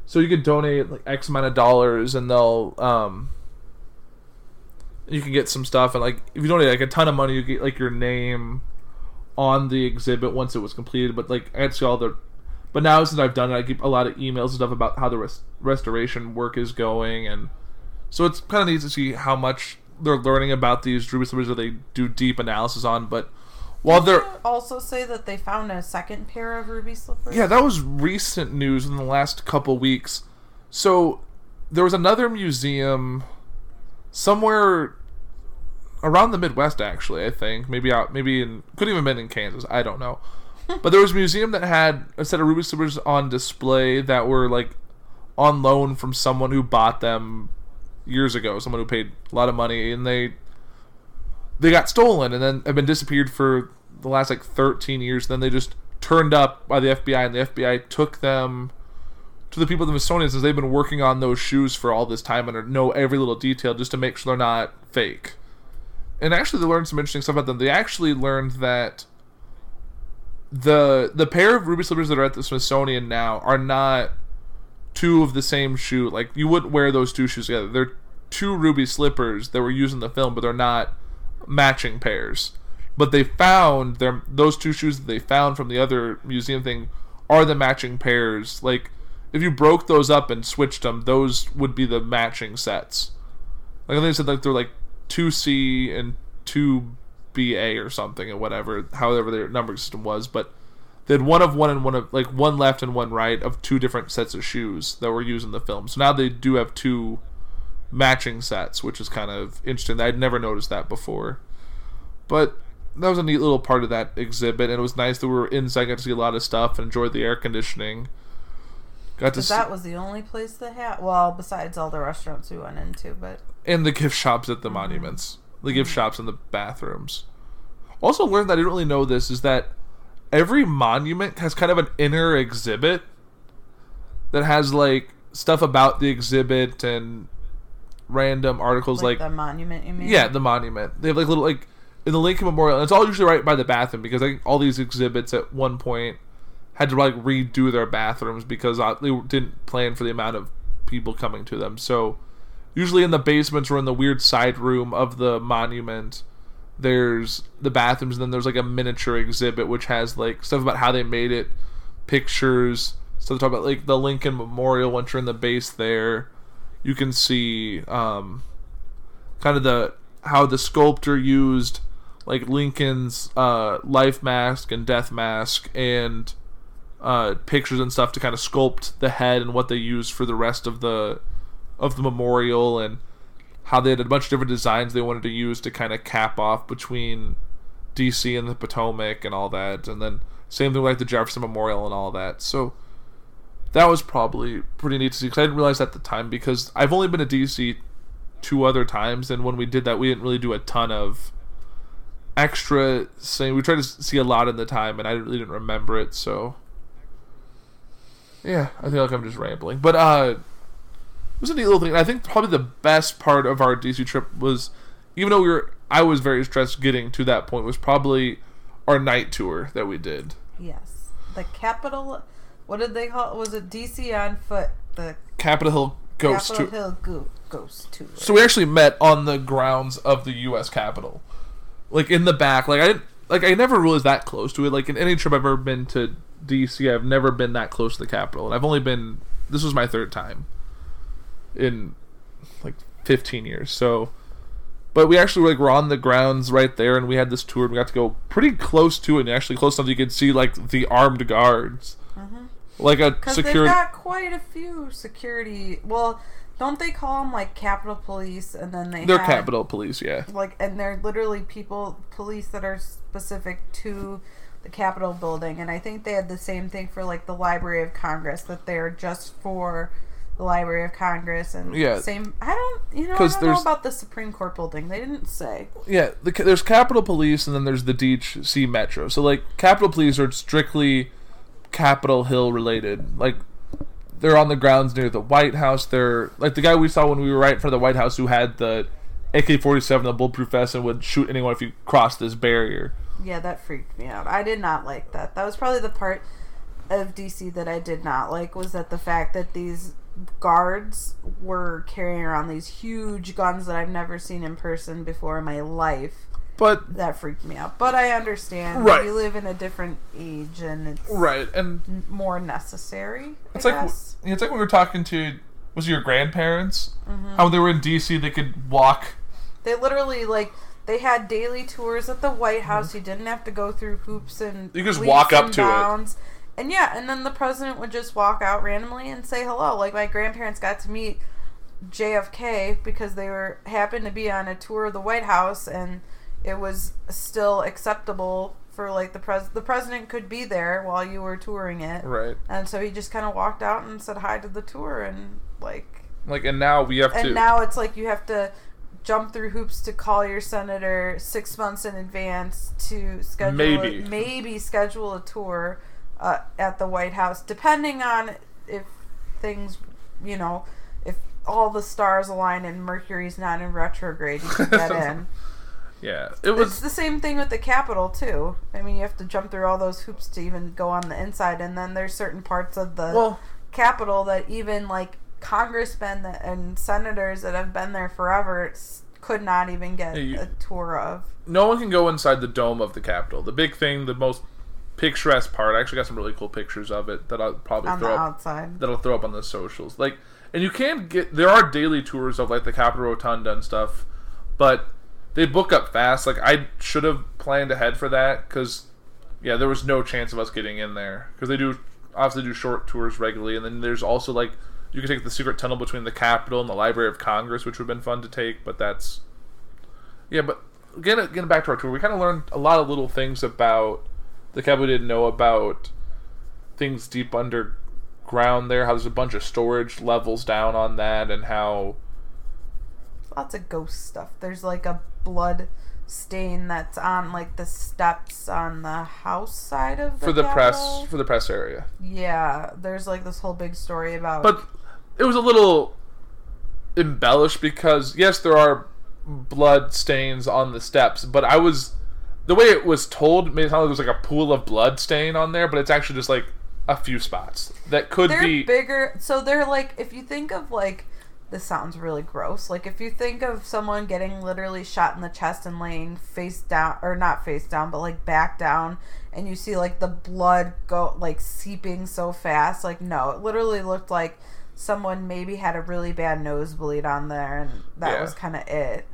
so you could donate like X amount of dollars and they'll um. You can get some stuff and like if you donate like a ton of money, you get like your name on the exhibit once it was completed. But like I see all the but now since I've done it, I get a lot of emails and stuff about how the res- restoration work is going, and so it's kind of neat to see how much they're learning about these ruby slippers that they do deep analysis on. But while they're also say that they found a second pair of ruby slippers. yeah, that was recent news in the last couple weeks. So there was another museum somewhere around the Midwest, actually. I think maybe out, maybe in could even been in Kansas. I don't know. *laughs* but there was a museum that had a set of ruby slippers on display that were like on loan from someone who bought them years ago. Someone who paid a lot of money, and they they got stolen and then have been disappeared for the last like 13 years. Then they just turned up by the FBI, and the FBI took them to the people of the Smithsonian since they've been working on those shoes for all this time and know every little detail just to make sure they're not fake. And actually, they learned some interesting stuff about them. They actually learned that the the pair of ruby slippers that are at the Smithsonian now are not two of the same shoe. Like you wouldn't wear those two shoes together. They're two ruby slippers that were used in the film, but they're not matching pairs. But they found them those two shoes that they found from the other museum thing are the matching pairs. Like if you broke those up and switched them, those would be the matching sets. Like I think they said like they're like two C and two BA or something or whatever, however their numbering system was, but they had one of one and one of like one left and one right of two different sets of shoes that were used in the film. So now they do have two matching sets, which is kind of interesting. I'd never noticed that before. But that was a neat little part of that exhibit, and it was nice that we were inside, got to see a lot of stuff, and enjoyed the air conditioning. Got to But see, that was the only place that had. Well, besides all the restaurants we went into, but and the gift shops at the mhm. monuments, the gift mhm. shops and the bathrooms. Also learned that I didn't really know this is that every monument has kind of an inner exhibit that has like stuff about the exhibit and random articles like, like, the monument you mean? yeah the monument. They have like little like in the Lincoln Memorial and it's all usually right by the bathroom because I think all these exhibits at one point had to like redo their bathrooms because uh, they didn't plan for the amount of people coming to them. So usually in the basements or in the weird side room of the monument there's the bathrooms and then there's like a miniature exhibit which has like stuff about how they made it pictures so they talk about like the lincoln memorial once you're in the base there you can see um kind of the how the sculptor used like lincoln's uh life mask and death mask and uh pictures and stuff to kind of sculpt the head and what they used for the rest of the of the memorial and how they had a bunch of different designs they wanted to use to kind of cap off between DC and the Potomac and all that, and then same thing like the Jefferson Memorial and all that. So that was probably pretty neat to see because I didn't realize at the time because I've only been to DC two other times, and when we did that, we didn't really do a ton of extra saying we tried to see a lot in the time, and I really didn't remember it. So yeah, I feel like I'm just rambling, but uh it was a neat little thing. I think probably the best part of our DC trip was, even though we were, I was very stressed getting to that point, was probably our night tour that we did. Yes. The capital. What did they call it? Was it DC on foot? The Capitol Hill Ghost Capitol. Hill Go- Ghost Tour. So we actually met on the grounds of the U.S. Capitol, like in the back. Like I didn't, like I never really was that close to it. Like in any trip I've ever been to DC, I've never been that close to the Capitol, and I've only been. This was my third time in like 15 years. So But we actually like were on the grounds right there, and we had this tour. and We got to go pretty close to it, and actually close enough you could see like the armed guards, mm-hmm. Like a Because they've got quite a few security. Well, don't they call them like Capitol Police, and then they They're had, Capitol Police, yeah. like, and they're literally people, police that are specific to the Capitol building, and I think they had the same thing for like the Library of Congress, that they're just for the Library of Congress, and Yeah. same. I don't, you know, I don't know about the Supreme Court building. They didn't say. Yeah, the, there's Capitol Police, and then there's the DC Metro. So like Capitol Police are strictly Capitol Hill related. Like they're on the grounds near the White House. They're like the guy we saw when we were right for the White House who had the AK-47, the bulletproof vest, and would shoot anyone if you crossed this barrier. Yeah, that freaked me out. I did not like that. That was probably the part of DC that I did not like was that the fact that these guards were carrying around these huge guns that I've never seen in person before in my life. But That freaked me out. But I understand. Right. We live in a different age and it's right, and more necessary. it's I like guess. it's like when we were talking to was it your grandparents Mm-hmm. how they were in DC they could walk They literally like they had daily tours at the White House. You didn't have to go through hoops and Mm-hmm. You just walk up to it. bounds. And yeah, and then the president would just walk out randomly and say hello. Like my grandparents got to meet JFK because they were happened to be on a tour of the White House and it was still acceptable for like the pres the president could be there while you were touring it. right. And so he just kind of walked out and said hi to the tour and like Like and now we have to and to now it's like you have to jump through hoops to call your senator six months in advance to schedule Maybe. a, *laughs* maybe schedule a tour uh, at the White House, depending on if things, you know, if all the stars align and Mercury's not in retrograde, you can *laughs* get in. Yeah it was It's was the same thing with the Capitol too. I mean, you have to jump through all those hoops to even go on the inside, and then there's certain parts of the well Capitol that even like congressmen that, and senators that have been there forever could not even get you- a tour of. no one can go inside the dome of the Capitol. The big thing, the most picturesque part. I actually got some really cool pictures of it that I'll probably On the throw up. outside. That I'll throw up on the socials. Like, and you can get there are daily tours of like the Capitol Rotunda and stuff, but they book up fast. Like I should have planned ahead for that because yeah, there was no chance of us getting in there because they do obviously do short tours regularly, and then there's also like you can take the secret tunnel between the Capitol and the Library of Congress, which would have been fun to take, but that's yeah. But getting getting back to our tour, we kind of learned a lot of little things about the Capitol didn't know about things deep underground there. How there's a bunch of storage levels down on that, and how Lots of ghost stuff. There's like a blood stain that's on like the steps on the house side of the for the press for the press area. Yeah, there's like this whole big story about. But it was a little embellished because yes, there are blood stains on the steps, but I was the way it was told made it sound like there was like a pool of blood stain on there, but it's actually just like a few spots that could they're be bigger so they're like if you think of like this sounds really gross like if you think of someone getting literally shot in the chest and laying face down or not face down but like back down and you see like the blood go like seeping so fast like no it literally looked like someone maybe had a really bad nosebleed on there and that Yeah. was kind of it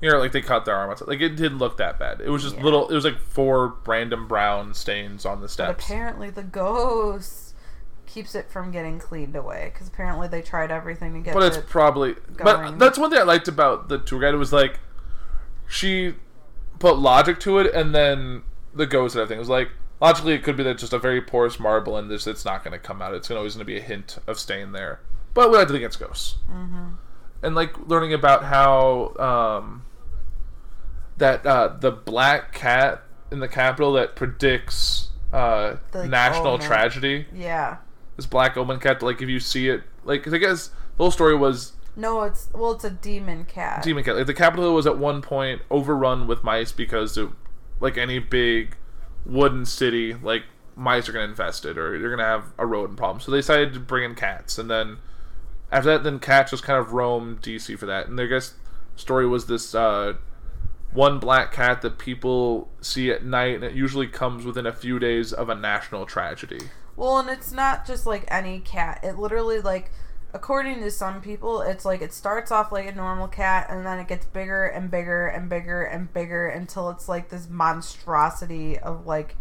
you know like they cut their arm. Like it didn't look that bad. It was just Yeah. little. It was like four random brown stains on the but apparently the ghost keeps it from getting cleaned away because apparently they tried everything to get But it's it probably. But that's one thing I liked about the tour guide was like, she put logic to it, and then the ghost and everything It was like logically it could be that just a very porous marble, and this it's not going to come out. It's always going to be a hint of stain there. But we like to think it's ghosts. Mm-hmm. And like learning about how um, that uh, the black cat in the Capitol that predicts uh, The national omen. tragedy. yeah This black omen cat, like if you see it, like 'cause I guess the whole story was No, it's well, it's a demon cat. demon cat. Like the Capitol was at one point overrun with mice because, it, like any big wooden city, like mice are gonna infest it or you're gonna have a rodent problem. So they decided to bring in cats, and then after that, then cats just kind of roam DC for that. And I guess story was this uh, one black cat that people see at night, and it usually comes within a few days of a national tragedy. Well, and it's not just like any cat. It literally like according to some people, it's like it starts off like a normal cat and then it gets bigger and bigger and bigger and bigger until it's like this monstrosity of like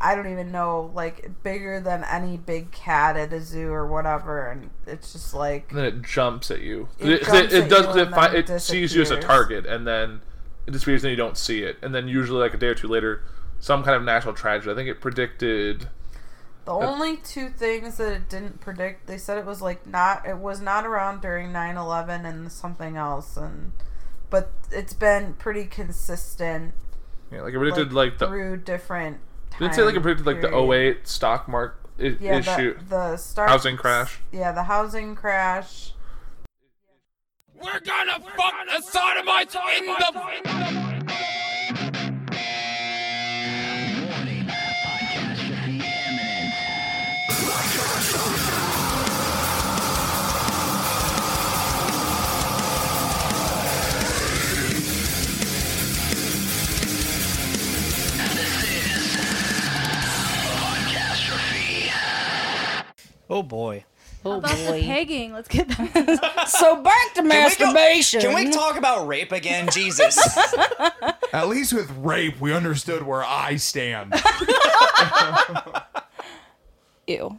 I don't even know, like bigger than any big cat at a zoo or whatever, and it's just like And then it jumps at you. It It, it, it does you 'cause it, fi- then it sees you as a target, and then it disappears, and you don't see it. And then usually, like a day or two later, some kind of natural tragedy. I think it predicted. The only two things that it didn't predict, they said it was like not it was not around during 9/11 and something else and but it's been pretty consistent Yeah, like it predicted like, the. through different Didn't it say like it time predicted like the period. 08 stock market I- yeah, issue. the, the start housing crash. Yeah, the housing crash. We're gonna fuck the sodomites in the. Warning, Oh boy. Oh About the pegging. Let's get that. *laughs* So back to Can we go- masturbation. Can we talk about rape again? Jesus. *laughs* At least with rape, we understood where I stand. Ew.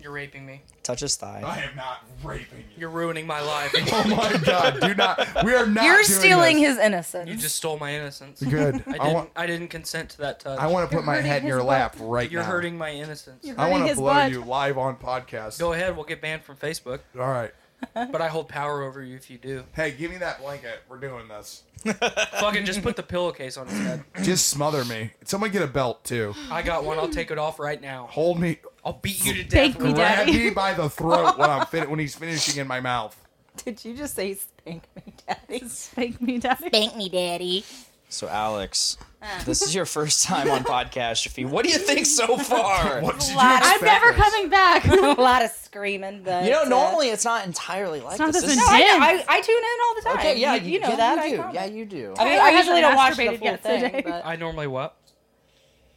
You're raping me. Touch his thigh. I am not raping you. You're ruining my life. *laughs* Oh my god, do not. We are not. You're doing stealing this. his innocence. You just stole my innocence. Good. I I didn't. want. I didn't consent to that touch. I want to put my head in your butt. lap right now. You're now. hurting my innocence. You're I want to blow butt. you live on podcast. Go ahead. We'll get banned from Facebook, All right. but I hold power over you if you do. Hey, give me that blanket. We're doing this. *laughs* Fucking just put the pillowcase on his head. Just smother me. Someone get a belt too. I got one. I'll take it off right now. Hold me. I'll beat you to death. Thank me, with. Grab Daddy. me by the throat when I'm fin- when he's finishing in my mouth. Did you just say spank me, daddy? Spank me, daddy. Spank me, daddy. So Alex, this is your first time on podcast. What do you think so *laughs* far? What did you Lot I'm expect? never coming back. *laughs* a lot of screaming, but You know, uh, normally it's not entirely like not this. this This intense. is- No, I, I, I tune in all the time. Okay, yeah, you, you know yeah, that. You I do. promise. Yeah, you do. I mean, Tyler I hasn't usually don't watch the masturbated full yet thing, today. but I normally what?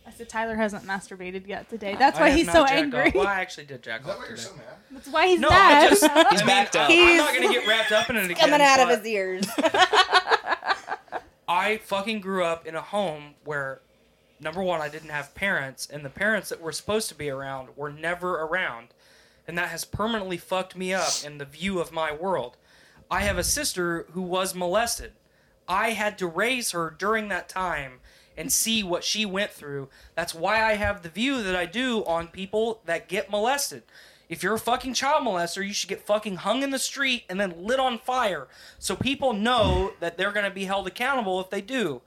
I said Tyler hasn't masturbated yet today. That's why he's so angry. Off. Well, I actually did jack off today. That's why he's No, mad. I just. *laughs* I mean, backed up. I, am He's- not gonna get wrapped up in it again. coming out of but his ears. *laughs* I fucking grew up in a home where, number one, I didn't have parents, and the parents that were supposed to be around were never around. And that has permanently fucked me up in the view of my world. I have a sister who was molested. I had to raise her during that time and see what she went through. That's why I have the view that I do on people that get molested. If you're a fucking child molester, you should get fucking hung in the street and then lit on fire so people know that they're going to be held accountable if they do.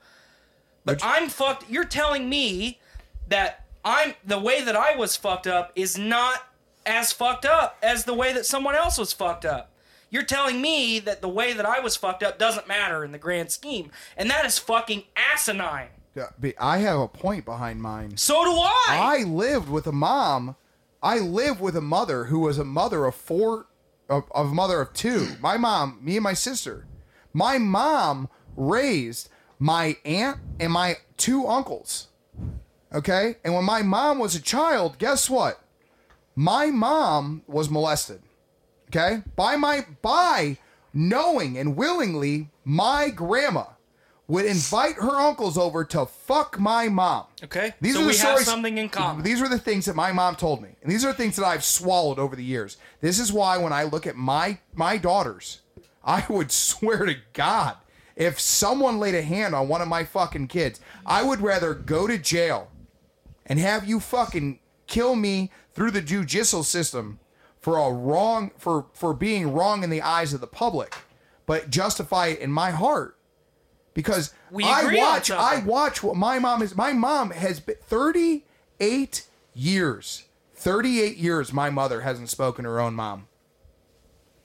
But I'm fucked. You're telling me that I'm the way that I was fucked up is not as fucked up as the way that someone else was fucked up. You're telling me that the way that I was fucked up doesn't matter in the grand scheme, and that is fucking asinine. I have a point behind mine. So do I. I lived with a mom. I lived with a mother who was a mother of four, of, of a mother of two. *clears throat* My mom, me and my sister. My mom raised my aunt and my two uncles. Okay? And when my mom was a child, guess what? My mom was molested. Okay? By my by knowing and willingly my grandma would invite her uncles over to fuck my mom. okay, These so are the we have stories- something in common. These are the things that my mom told me, and these are things that I've swallowed over the years. This is why when I look at my my daughters, I *laughs* would swear to God, if someone laid a hand on one of my fucking kids, I would rather go to jail and have you fucking kill me through the judicial system for a wrong for for being wrong in the eyes of the public, but justify it in my heart because We I watch I watch what my mom is. My mom has been 38 years. 38 years my mother hasn't spoken to her own mom.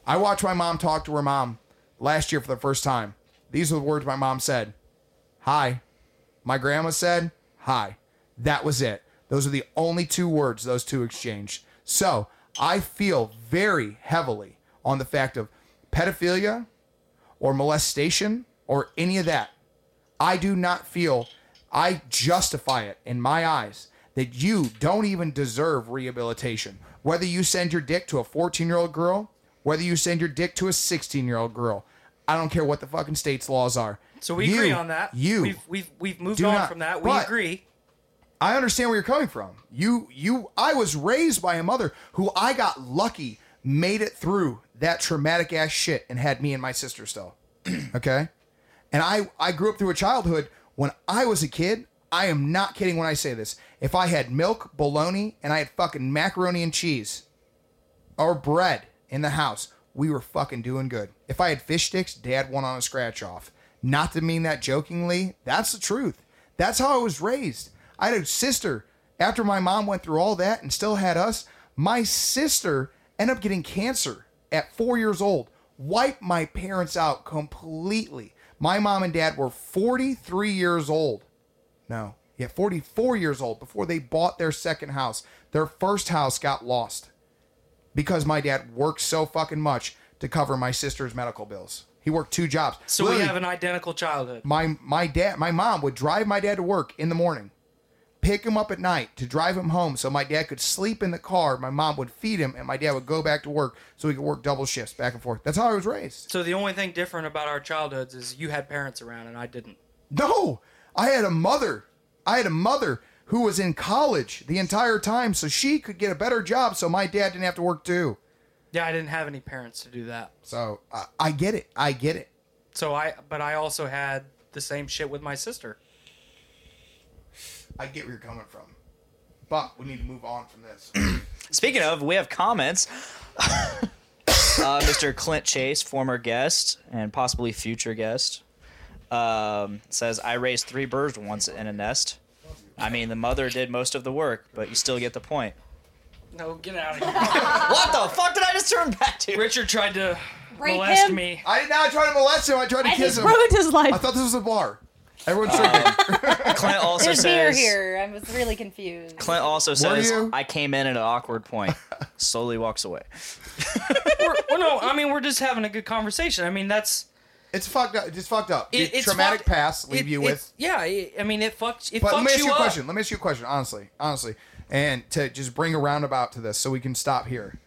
I watched my mom talk to her mom last year for the first time. These are the words my mom said. Hi. My grandma said, "Hi." That was it. Those are the only two words those two exchanged. So, I feel very heavily on the fact of pedophilia or molestation or any of that. I do not feel I justify it in my eyes that you don't even deserve rehabilitation. Whether you send your dick to a 14 year old girl, whether you send your dick to a 16 year old girl, I don't care what the fucking state's laws are. So we You- agree on that. You, we've we've we've moved on not- from that. We agree. I understand where you're coming from. You you I was raised by a mother who I got lucky made it through that traumatic ass shit and had me and my sister still. *clears throat* okay? And I I grew up through a childhood when I was a kid, I am not kidding when I say this. If I had milk, bologna, and I had fucking macaroni and cheese or bread in the house, we were fucking doing good. If I had fish sticks, dad won on a scratch off. Not to mean that jokingly, that's the truth. That's how I was raised. I had a sister. After my mom went through all that and still had us, my sister ended up getting cancer at four years old. Wiped my parents out completely. My mom and dad were 43 years old. No, yeah, 44 years old before they bought their second house. Their first house got lost because my dad worked so fucking much to cover my sister's medical bills. He worked two jobs. So we have an identical childhood. my my dad my mom would drive my dad to work in the morning pick him up at night to drive him home so my dad could sleep in the car. My mom would feed him and my dad would go back to work so he could work double shifts back and forth. That's how i was raised. So the only thing different about our childhoods is you had parents around and I didn't. no i had a mother. I had a mother who was in college the entire time so she could get a better job so my dad didn't have to work too. Yeah, I didn't have any parents to do that. so i, I get it. I get it. So I, but I also had the same shit with my sister. I get where you're coming from but we need to move on from this *clears throat* Speaking of, we have comments. *coughs* uh, Mr. Clint Chase, former guest and possibly future guest, um, says, I raised three birds once in a nest. I mean, the mother did most of the work, but you still get the point. No, get out of *laughs* here. what the fuck did I just turn back to? Richard tried to Rape molest him? me. i did not try to molest him i tried to And kiss he him ruined his life. i thought this was a bar everyone's uh, drinking *laughs* Clint also There's beer says, here. I was really confused. Clint also says, you? I came in at an awkward point. *laughs* Slowly walks away. *laughs* We're, well, no, I mean we're just having a good conversation. I mean that's It's fucked up. It's fucked up. it, it's traumatic fucked- past leave it- you it- with. yeah. It, I mean it fucks it But let me ask you you a up. question. Let me ask you a question. Honestly, honestly, and to just bring a roundabout to this, so we can stop here.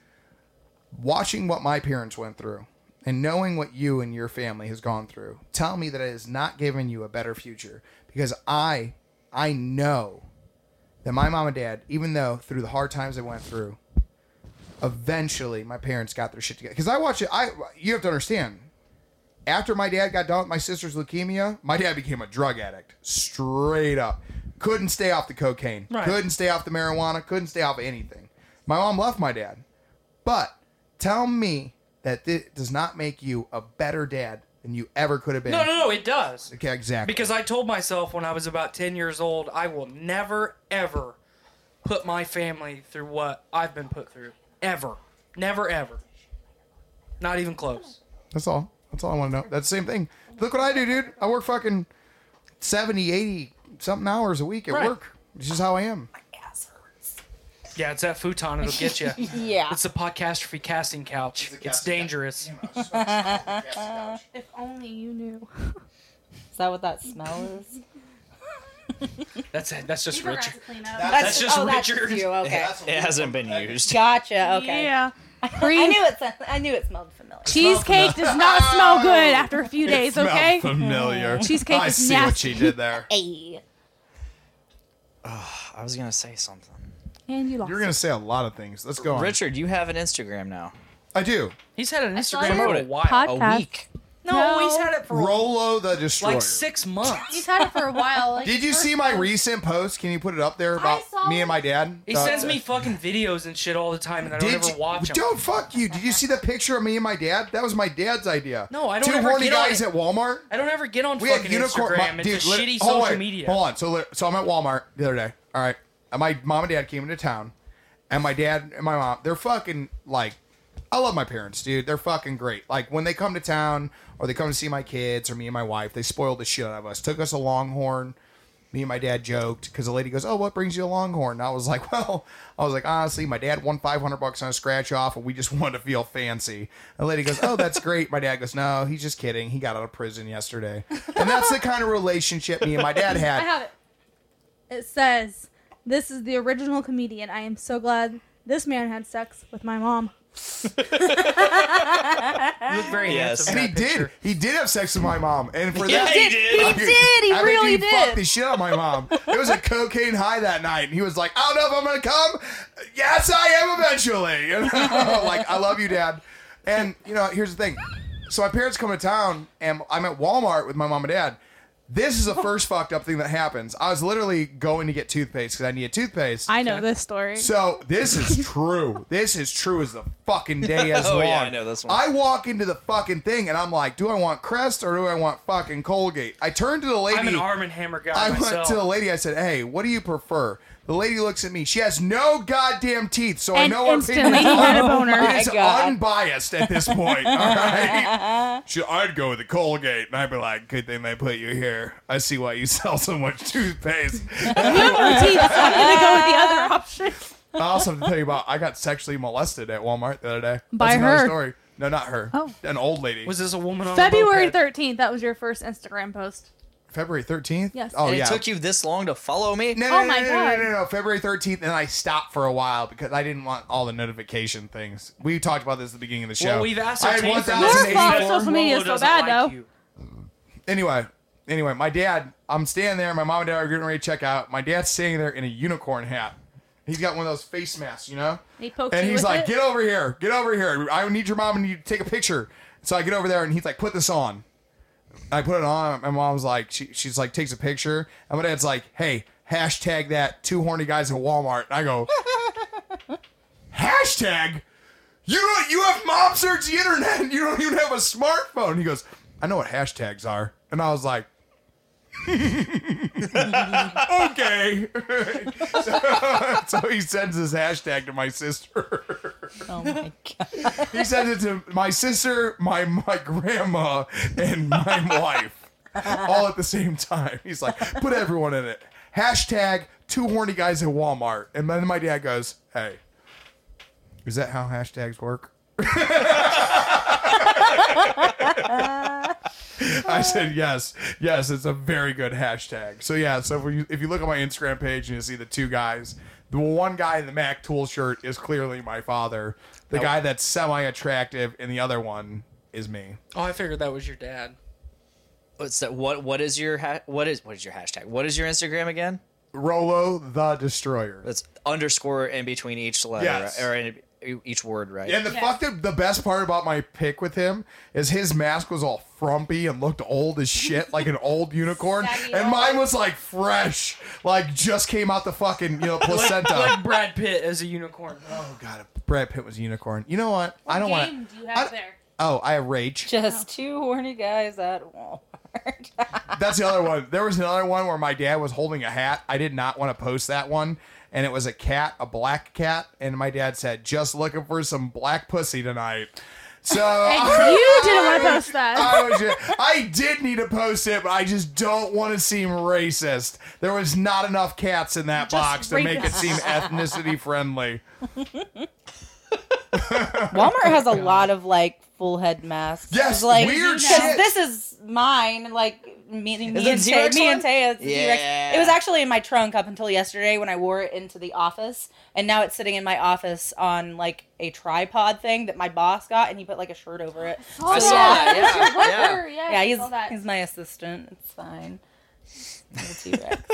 Watching what my parents went through, and knowing what you and your family has gone through, tell me that it has not given you a better future. Because I, I know that my mom and dad, even though through the hard times they went through, eventually my parents got their shit together. Because I watch it. I you have to understand. After my dad got done with my sister's leukemia, my dad became a drug addict. Straight up. Couldn't stay off the cocaine. Right. Couldn't stay off the marijuana. Couldn't stay off of anything. My mom left my dad. But tell me that this does not make you a better dad than you ever could have been. No, no, no, it does. Okay, exactly. Because I told myself when I was about 10 years old, I will never, ever put my family through what I've been put through. Ever. Never, ever. Not even close. That's all. That's all I want to know. That's the same thing. Look what I do, dude. I work fucking 70, 80 something hours a week at Right. work. It's just how I am. Yeah, it's that futon. It'll get you. *laughs* Yeah. It's the podcastrophe casting couch. It's dangerous. *laughs* If only you knew. *laughs* Is that what that smell is? That's it. That's just You Richard. to clean up. That's just oh, that's just Richard. you. Okay. It hasn't been used. Gotcha. Okay. Yeah. I knew it. I knew it smelled familiar. cheesecake does not smell good after a few days. Okay. familiar. Mm. Cheesecake I is see what nasty. she did there. Hey. I was going to say something. And you lost. You're gonna say a lot of things. Let's go on. Richard, you have an Instagram now. I do. He's had an saw Instagram your for a while. podcast. A week. No, No. he's had it for Rolo the Destroyer. like six months. He's had it for a while. Like, Did you see my recent post? Can you put it up there about saw me and my dad? He Uh, sends me fucking videos and shit all the time, and I don't Did ever you, watch them. Don't fuck you. Did you see the picture of me and my dad? That was my dad's idea. No, I don't Two ever horny get on guys it. at Walmart. I don't ever get on We fucking. Instagram. my- it's a lit- shitty hold social on, media. Hold on. So, lit- so I'm at Walmart the other day. All right. And my mom and dad came into town, and my dad and my mom, they're fucking like, I love my parents, dude. They're fucking great. Like when they come to town or they come to see my kids or me and my wife, they spoil the shit out of us. Took us a Longhorn. Me and my dad joked because the lady goes, "Oh, what brings you a Longhorn?" And I was like, *laughs* "Well, I was like, honestly, my dad won 500 bucks on a scratch off, and we just *laughs* wanted to feel fancy." And the lady goes, "Oh, that's great." My dad goes, "No, he's just kidding. He got out of prison yesterday." And that's the kind of relationship me and my dad *laughs* had. I have it. It says This is the original comedian. I am so glad this man had sex with my mom. You look very Yes. handsome. And in he that did. picture. He did have sex with my mom, and for *laughs* Yeah, that, he did. He did. He I bet really he did. fucked the shit out of my mom. It was a cocaine high that night, and he was like, "I don't know if I'm gonna come." Yes, I am eventually. *laughs* You know? *laughs* like, I love you, Dad. And you know, here's the thing. So my parents come to town, and I'm at Walmart with my mom and dad. This is the *laughs* first fucked up thing that happens. I was literally going to get toothpaste because I needed toothpaste. I know this story. So this is *laughs* true. this is true as the fucking day *laughs* as Oh, long. yeah, I know this one. I walk into the fucking thing and I'm like, do I want Crest or do I want fucking Colgate? I turned to the lady. I'm an Arm and Hammer guy I myself. went to the lady. I said, "Hey, what do you prefer?" The lady looks at me. She has no goddamn teeth, so And I know her instantly opinion he had a boner. It My is God. unbiased at this point. All right. *laughs* She, I'd go with the Colgate, and I'd be like, "Good thing they put you here. I see why you *laughs* sell so much toothpaste." you have no teeth, so I'm gonna go with the other *laughs* option. I also have to tell you about. I got sexually molested at Walmart the other day. By That's another her. Story. No, not her. Oh. an old lady. Was this a woman on February moped? 13th. That was your first Instagram post. February thirteenth. Yes. Oh and yeah. it took you this long to follow me? No, no, Oh no, my no, God. No, no, no, February 13th, and I stopped for a while because I didn't want all the notification things. We talked about this at the beginning of the show. Well, we've I had ascertained from Your fault, social media is so bad, like though. you. Anyway, anyway, my dad, I'm standing there. My mom and dad are getting ready to check out. My dad's standing there in a unicorn hat. He's got one of those face masks, you know? He poked And he's with like, it? get over here. Get over here. I need your mom and you to take a picture. So I get over there and he's like, put this on. I put it on. My mom's like, she, she's like, takes a picture. And my dad's like, hey, hashtag that two horny guys at Walmart. And I go, *laughs* hashtag? You don't, you have mom search the internet and you don't even have a smartphone. He goes, I know what hashtags are. And I was like, okay. *laughs* so, so he sends his hashtag to my sister. Oh my god. He sends it to my sister, my my grandma, and my wife, all at the same time. He's like, put everyone in it. Hashtag two horny guys at Walmart. And then my dad goes, hey, is that how hashtags work? *laughs* *laughs* I said yes, yes. It's a very good hashtag. So yeah. So if you, if you look at my Instagram page and you see the two guys, the one guy in the Mac Tool shirt is clearly my father. The guy that's semi-attractive, and the other one is me. Oh, I figured that was your dad. What's that? What what is your ha- what is what is your hashtag? What is your Instagram again? Rolo the Destroyer. That's underscore in between each letter Yes. or in each word, right? And the fucked up, the best part about my pick with him is his mask was all frumpy and looked old as shit, like an old unicorn, and mine was like fresh, like just came out the fucking you know *laughs* placenta. Like Brad Pitt as a unicorn. oh god, Brad Pitt was a unicorn. You know what? I don't want. game do you I- there? Oh, I have rage. Just oh. two horny guys at Walmart. That's the other one. There was another one where my dad was holding a hat. I did not want to post that one. And it was a cat, a black cat. And my dad said, just looking for some black pussy tonight. So *laughs* *laughs* you didn't want to post that. I, just- I did need to post it, but I just don't want to seem racist. There was not enough cats in that Just box to make it seem ethnicity friendly. *laughs* Walmart has a lot of like full head masks. Yes, It's like weird 'cause shit. This is mine. Like me, me, it and Tay, me and Taya. it's T-Rex. Yeah. It was actually in my trunk up until yesterday when I wore it into the office, and now it's sitting in my office on like a tripod thing that my boss got, and he put like a shirt over it. *gasps* Oh, I saw that. Yeah, yeah. *laughs* Yeah, Yeah, he's that. he's my assistant. It's fine. T-Rex. *laughs*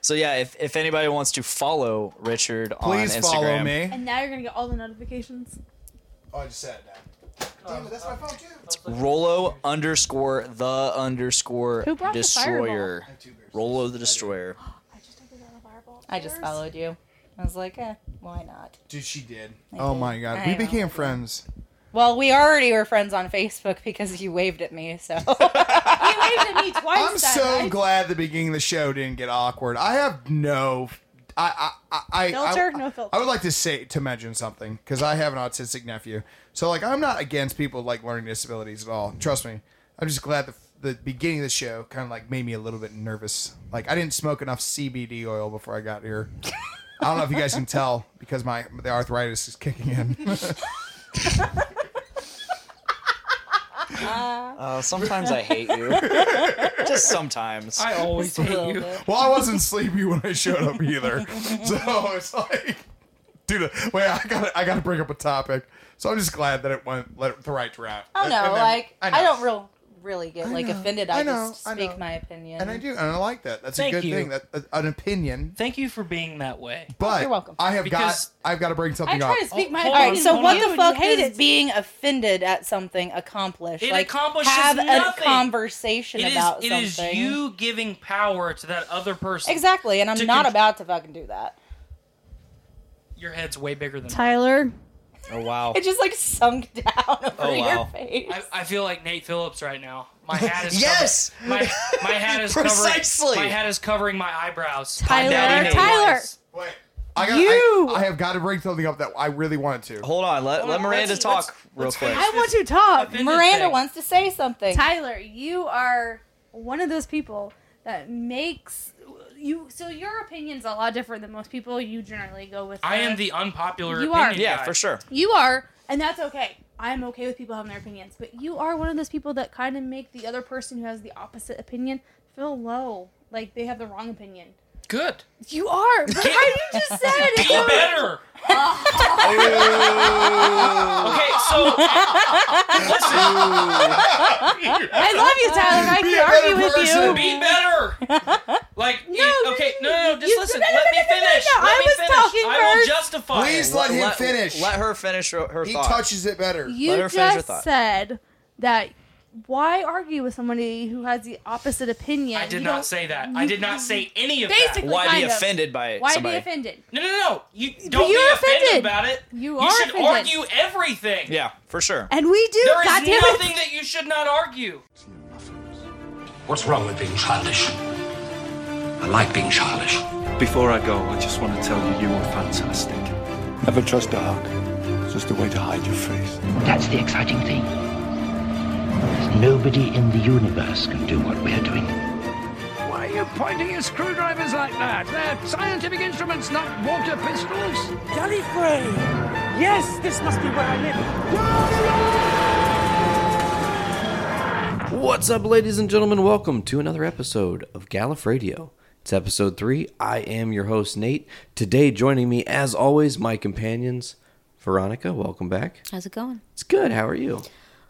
So yeah, if, if anybody wants to follow Richard Please on Instagram, follow me. And now you're gonna get all the notifications. Oh, I just said that. Damn it, that's my phone too. Rolo underscore the underscore Who brought the destroyer. Rolo the destroyer. *gasps* I just took another fireball. I just followed you. I was like, eh, why not? Dude, she did. I oh did. my god. I We know. became friends. Well, we already were friends on Facebook because you waved at me. So *laughs* You waved at me twice I'm that so night. glad the beginning of the show didn't get awkward. I have no. I I I, I Filter? I, No filter. I would like to say to mention something because I have an autistic nephew. So like I'm not against people like learning disabilities at all. Trust me. I'm just glad the the beginning of the show kind of like made me a little bit nervous. Like I didn't smoke enough CBD oil before I got here. I don't know if you guys can tell because my the arthritis is kicking in. *laughs* *laughs* Uh, sometimes I hate you. *laughs* Just sometimes. I always hate you. Well, I wasn't sleepy when I showed up either, so it's like, dude, wait, I got I got to bring up a topic. So I'm just glad that it went let- the right route. Oh And- no, and then- like I, know. don't real really get like know, offended. I I, know, just I speak know. my opinion. and I do, and I like that. That's Thank a good you. thing. That uh, an opinion, Thank you for being that way. but you're welcome. I have Because- got I've got to bring something I something try up. to speak my hold All so what on. the fuck is it. being offended at something accomplished? It like accomplishes have nothing. a conversation It is, about it is something. you giving power to that other person. Exactly, and I'm to not con- about to fucking do that. Your head's way bigger than mine. Tyler, Oh wow. It just like sunk *laughs* down oh, over Oh, your wow. face. I, I feel like Nate Phillips right now. My hat is Yes! cover- my my hat is *laughs* Precisely. covering my hat is covering my eyebrows. Tyler, Tyler. Wait, I got You- I, I have got to bring something up that I really wanted to. Hold on. Let, Hold let on, Miranda let's- talk let's- real let's quick. I want to talk. Miranda thing. wants to say something. Tyler, you are one of those people that makes you. So your opinion's a lot different than most people. You generally go with. I am the unpopular You are. Yeah, guy. for sure. You are, and that's okay. I'm okay with people having their opinions, but you are one of those people that kind of make the other person who has the opposite opinion feel low, like they have the wrong opinion. Good. You are, but how you just said it. Be it's so- better. okay, so listen. I love you, Tyler. I Be can a better argue with person. you. Be better. Like, No, you- okay, no, no, no, just you- listen. no, no, Let no, me no, no, no, finish. no, Let I me was finish. talking I will first. justify Please it. let him finish. Let her finish her, her he thought. touches it better. You Let her finish her just thought. said that. Why argue with somebody who has the opposite opinion? I did You not don't- say that. I did not say any of Basically, Why kind be of. offended by it? Why somebody? be offended? No, no, no. You don't you're be offended. offended. about it. You You are should offended. argue everything. Yeah, for sure. And we do. There is God damn nothing it. that you should not argue. What's wrong with being childish? I like being childish. Before I go, I just want to tell you you are fantastic. Never trust a hug. It's just a way to hide your face. That's the exciting thing. Nobody in the universe can do what we're doing. Why are you pointing your screwdrivers like that? They're scientific instruments, not water pistols. Gallifrey! Yes, this must be where I live. What's up, ladies and gentlemen? Welcome to another episode of Gallif Radio. It's episode three. I am your host, Nate. Today, joining me, as always, my companions, Veronica. Welcome back. How's it going? It's good. How are you?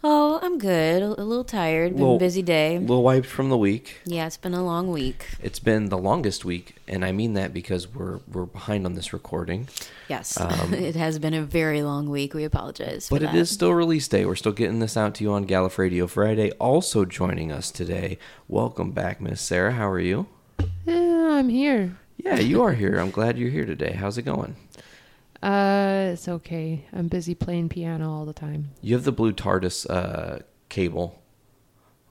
Oh, I'm good. A, a little tired. Been Little- a busy day. A little wiped from the week. Yeah, it's been a long week. It's been the longest week, and I mean that because we're we're behind on this recording. Yes, Um, *laughs* it has been a very long week. We apologize. For But it that. is still release day. We're still getting this out to you on Gallif Radio Friday. Also joining us today, welcome back, Miss Sarah. How are you? Yeah, I'm here. Yeah, you are here. I'm glad you're here today. How's it going? Uh, it's okay. I'm busy playing piano all the time. You have the blue TARDIS uh, cable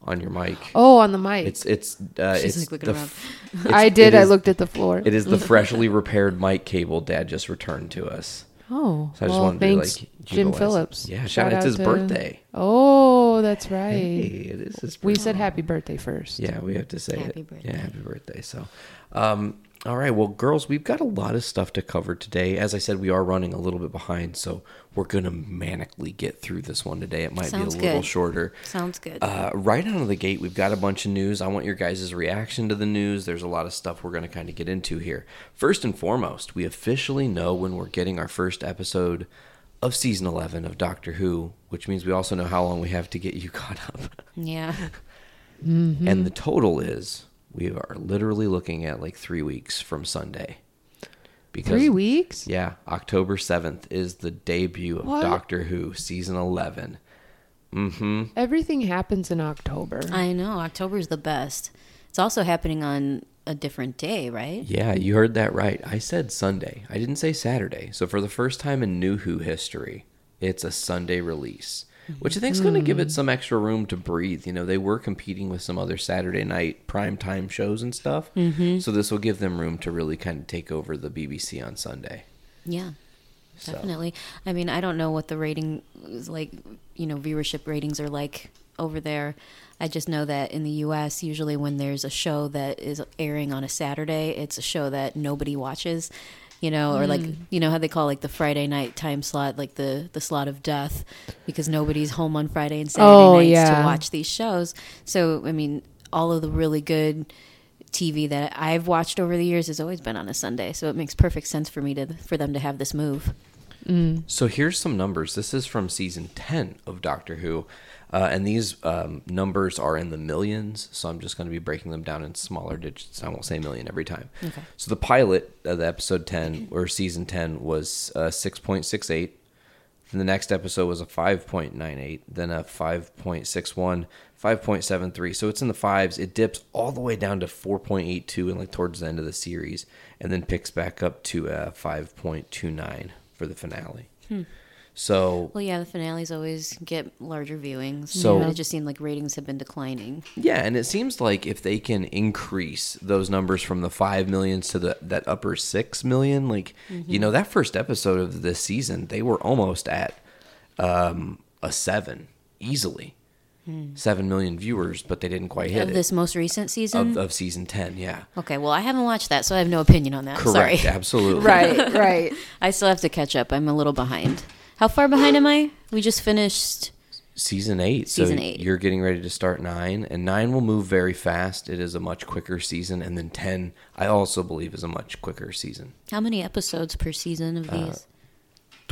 on your mic. Oh, on the mic. It's it's uh, She's, it's like, looking the around. *laughs* it's- I did. it I is- looked at the floor. It is the *laughs* freshly repaired mic cable Dad just returned to us. Oh, So I just well, wanted to, thanks, like, Jim utilize it. Phillips. Yeah, shout out, it's his to- birthday. Oh, that's right. Hey, it is his We said happy birthday first. Yeah, we have to say Happy it. birthday. Yeah, happy birthday. So, um, all right. Well, girls, we've got a lot of stuff to cover today. As I said, we are running a little bit behind, so we're gonna manically get through this one today. It might Sounds be a little shorter. Sounds good. Uh, right out of the gate, we've got a bunch of news. I want your guys' reaction to the news. There's a lot of stuff we're going to kind of get into here. First and foremost, we officially know when we're getting our first episode of season 11 of Doctor Who, which means we also know how long we have to get you *laughs* caught up. yeah. And the total is we are literally looking at like three weeks from Sunday. Because, Three weeks? Yeah, October 7th is the debut of What? Doctor Who season 11. Mm-hmm. Everything happens in October. I know. October is the best. It's also happening on a different day, right? Yeah, you heard that right. I said Sunday. I didn't say Saturday. So for the first time in New Who history, it's a Sunday release, which I think is going to give it some extra room to breathe. You know, they were competing with some other Saturday night primetime shows and stuff. Mhm. So this will give them room to really kind of take over the BBC on Sunday. Yeah. So- Definitely. I mean, I don't know what the rating is like, you know, viewership ratings are like over there. I just know that in the US, usually when there's a show that is airing on a Saturday, it's a show that nobody watches. You know, or like Mm. you know how they call like the Friday night time slot, like the the slot of death, because nobody's home on Friday and Saturday Oh, nights yeah. to watch these shows. So I mean, all of the really good TV that I've watched over the years has always been on a Sunday. So it makes perfect sense for me to for them to have this move. So here's some numbers. This is from season 10 of Doctor Who. Uh, and these um, numbers are in the millions. So I'm just going to be breaking them down in smaller digits. I won't say million every time. Okay. So the pilot of the episode 10 or season 10 was uh, 6.68. Then the next episode was a 5.98. Then a 5.61. 5.73 so it's in the fives it dips all the way down to 4.82 and like towards the end of the series and then picks back up to uh, 5.29 for the finale Hmm. So Well, yeah, the finales always get larger viewings. So- So it just seemed like ratings have been declining. yeah and it seems like if they can increase those numbers from the 5 millions to the that upper 6 million like you Mhm. know that first episode of this season they were almost at um, a 7 easily Hmm. 7 million viewers but they didn't quite hit Of it this most recent season? of, of season 10 yeah Okay, well, I haven't watched that, so I have no opinion on that. Correct, Sorry. absolutely. Right, right. *laughs* I still have to catch up. I'm a little behind. How far behind am I? We just finished. season eight. Season so eight. you're getting ready to start nine, and nine will move very fast. It is a much quicker season, and then ten, I also believe, is a much quicker season. How many episodes per season of Uh, these?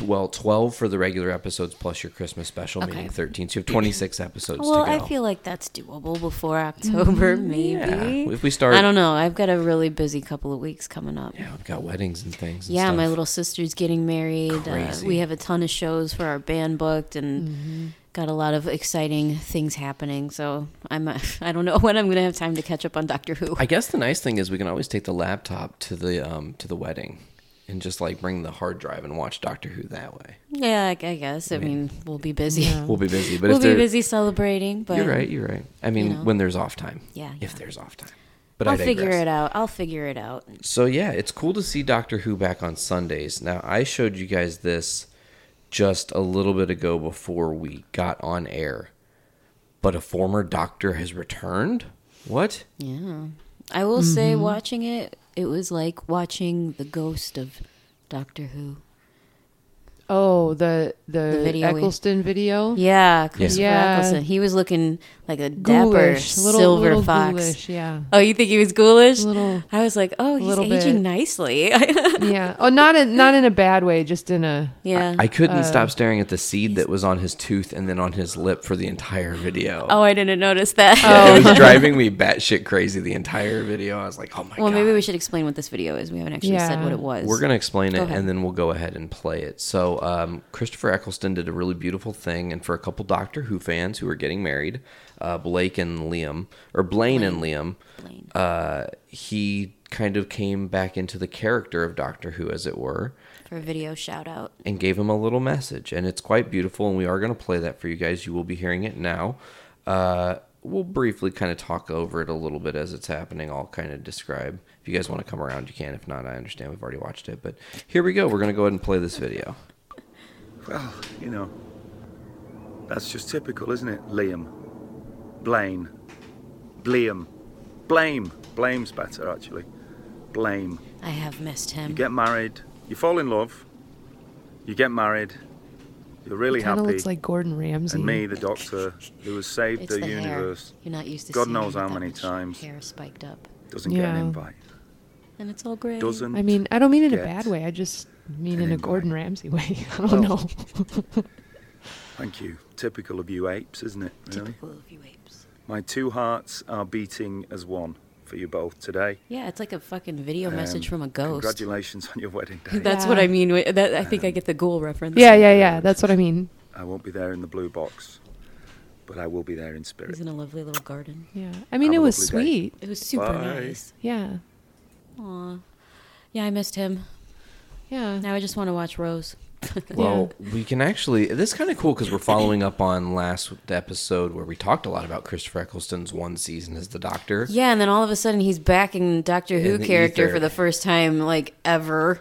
Well, twelve for the regular episodes plus your Christmas special, Okay. meaning thirteen. So you have twenty six episodes well, to go. I feel like that's doable before October, maybe. Yeah, if we start- I don't know. I've got a really busy couple of weeks coming up. yeah, we've got weddings and things. And Yeah, my little sister's getting married. Uh, we have a ton of shows for our band booked, and got a lot of exciting things happening. So I'm *laughs* I don't know when I'm gonna have time to catch up on Doctor Who. I guess the nice thing is we can always take the laptop to the um to the wedding, and just like bring the hard drive and watch Doctor Who that way. yeah, I, I guess. I mean, we'll be busy. We'll be busy, but we'll if be busy celebrating. But you're right. You're right. I mean, you know. when there's off time. Yeah, If there's off time. But I'll I figure it out. I'll figure it out. So yeah, it's cool to see Doctor Who back on Sundays. Now I showed you guys this just a little bit ago before we got on air. But a former doctor has returned? What? Yeah. I will say, Mhm. watching it, it was like watching the ghost of Doctor Who. Oh, the the, The video we- Eccleston video. Yeah, Christopher Yeah. Eccleston. He was looking like a dapper Ghoulish, little- silver little fox. ghoulish, yeah. Oh, you think he was ghoulish? Little- I was like, oh, he's little aging bit. nicely. *laughs* yeah. Oh, not in not in a bad way, just in a yeah. I couldn't Uh, stop staring at the seed that was on his tooth and then on his lip for the entire video. oh, I didn't notice that. Yeah, *laughs* it was *laughs* driving me batshit crazy the entire video. I was like, oh my god. well, god. maybe we should explain what this video is. We haven't actually said what it was. We're going to explain Go it ahead. and then we'll go ahead and play it. So, um, Christopher Eccleston did a really beautiful thing. And for a couple Doctor Who fans who are getting married, uh, Blake and Liam, or Blaine, and Liam, Uh, he kind of came back into the character of Doctor Who, as it were, For a video shout out. and gave him a little message. And it's quite beautiful. And we are going to play that for you guys. You will be hearing it now. Uh, we'll briefly kind of talk over it a little bit as it's happening. I'll kind of describe. If you guys want to come around, you can. If not, I understand. We've already watched it. But here we go. We're going to go ahead and play this video. Well, you know, that's just typical, isn't it? Liam. Blaine. Bliam. Blame. Blame's better, actually. Blame. I have missed him. You get married, you fall in love, you get married, you're really kind of happy. looks like Gordon Ramsay. and me, the doctor, who has saved It's the, the hair. universe, You're not used to God seeing knows how many times, Hair spiked up. doesn't get an invite. And it's all great. Doesn't I mean, I don't mean in a bad way. I just mean an in a invite. Gordon Ramsay way. *laughs* I don't Well, know. *laughs* Thank you. Typical of you apes, isn't it? Really? Typical of you apes. My two hearts are beating as one for you both today. Yeah, it's like a fucking video message Um, from a ghost. Congratulations on your wedding day. That's what I mean. That I think I get the ghoul reference. yeah, yeah, yeah. That's what I mean. I won't be there in the blue box, but I will be there in spirit. He's in a lovely little garden. Yeah. I mean, Have it was lovely day. sweet. It was super Bye. nice. Yeah. Aw. Yeah, I missed him. Yeah. Now I just want to watch Rose. *laughs* Well, we can actually. This is kind of cool because we're following up on last episode where we talked a lot about Christopher Eccleston's one season as the Doctor. Yeah, and then all of a sudden he's back in Doctor Who In the character ether. for the first time like ever.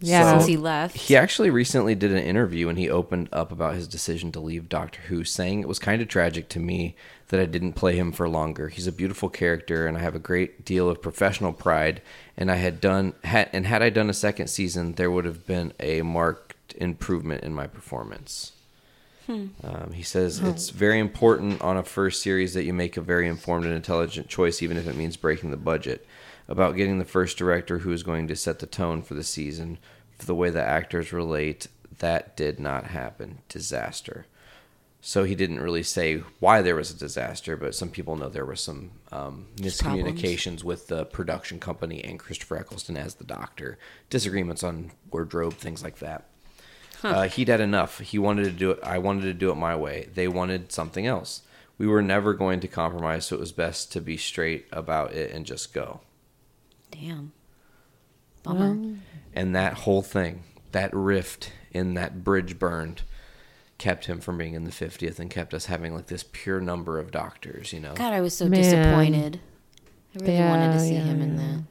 Yeah. Since he left. He actually recently did an interview and he opened up about his decision to leave Doctor Who, saying it was kind of tragic to me that I didn't play him for longer. He's a beautiful character and I have a great deal of professional pride. And I had done had and had I done a second season, there would have been a marked improvement in my performance. Hmm. Um, he says it's very important on a first series that you make a very informed and intelligent choice, even if it means breaking the budget. About getting the first director who is going to set the tone for the season, for the way the actors relate, that did not happen. Disaster. So he didn't really say why there was a disaster, but some people know there were some um, Just problems. miscommunications with the production company and Christopher Eccleston as the doctor, disagreements on wardrobe, things like that. Huh. Uh, he'd had enough. He wanted to do it. I wanted to do it my way. They wanted something else. We were never going to compromise, so it was best to be straight about it and just go. Damn. Bummer. And that whole thing, that rift in that bridge burned, kept him from being in the 50th and kept us having like this pure number of doctors, you know? God, I was so Man. disappointed. I really wanted to see yeah, him in yeah. that.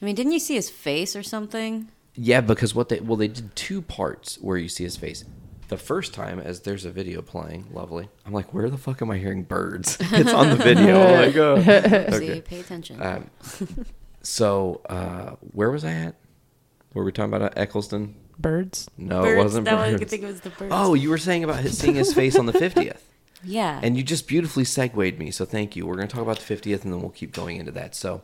I mean, didn't you see his face or something? Yeah, because what they well they did two parts where you see his face. The first time, as there's a video playing, lovely. I'm like, where the fuck am I hearing birds? *laughs* it's on the video. *laughs* I'm like, oh. See, pay attention. Um, *laughs* so, uh, where was I at? Were we talking about uh, Eccleston? Birds? No, Birds, it wasn't that was- I birds. could think it was the birds. Oh, you were saying about his, seeing his face on the 50th. *laughs* Yeah. And you just beautifully segued me, so thank you. We're going to talk about the 50th, and then we'll keep going into that. So,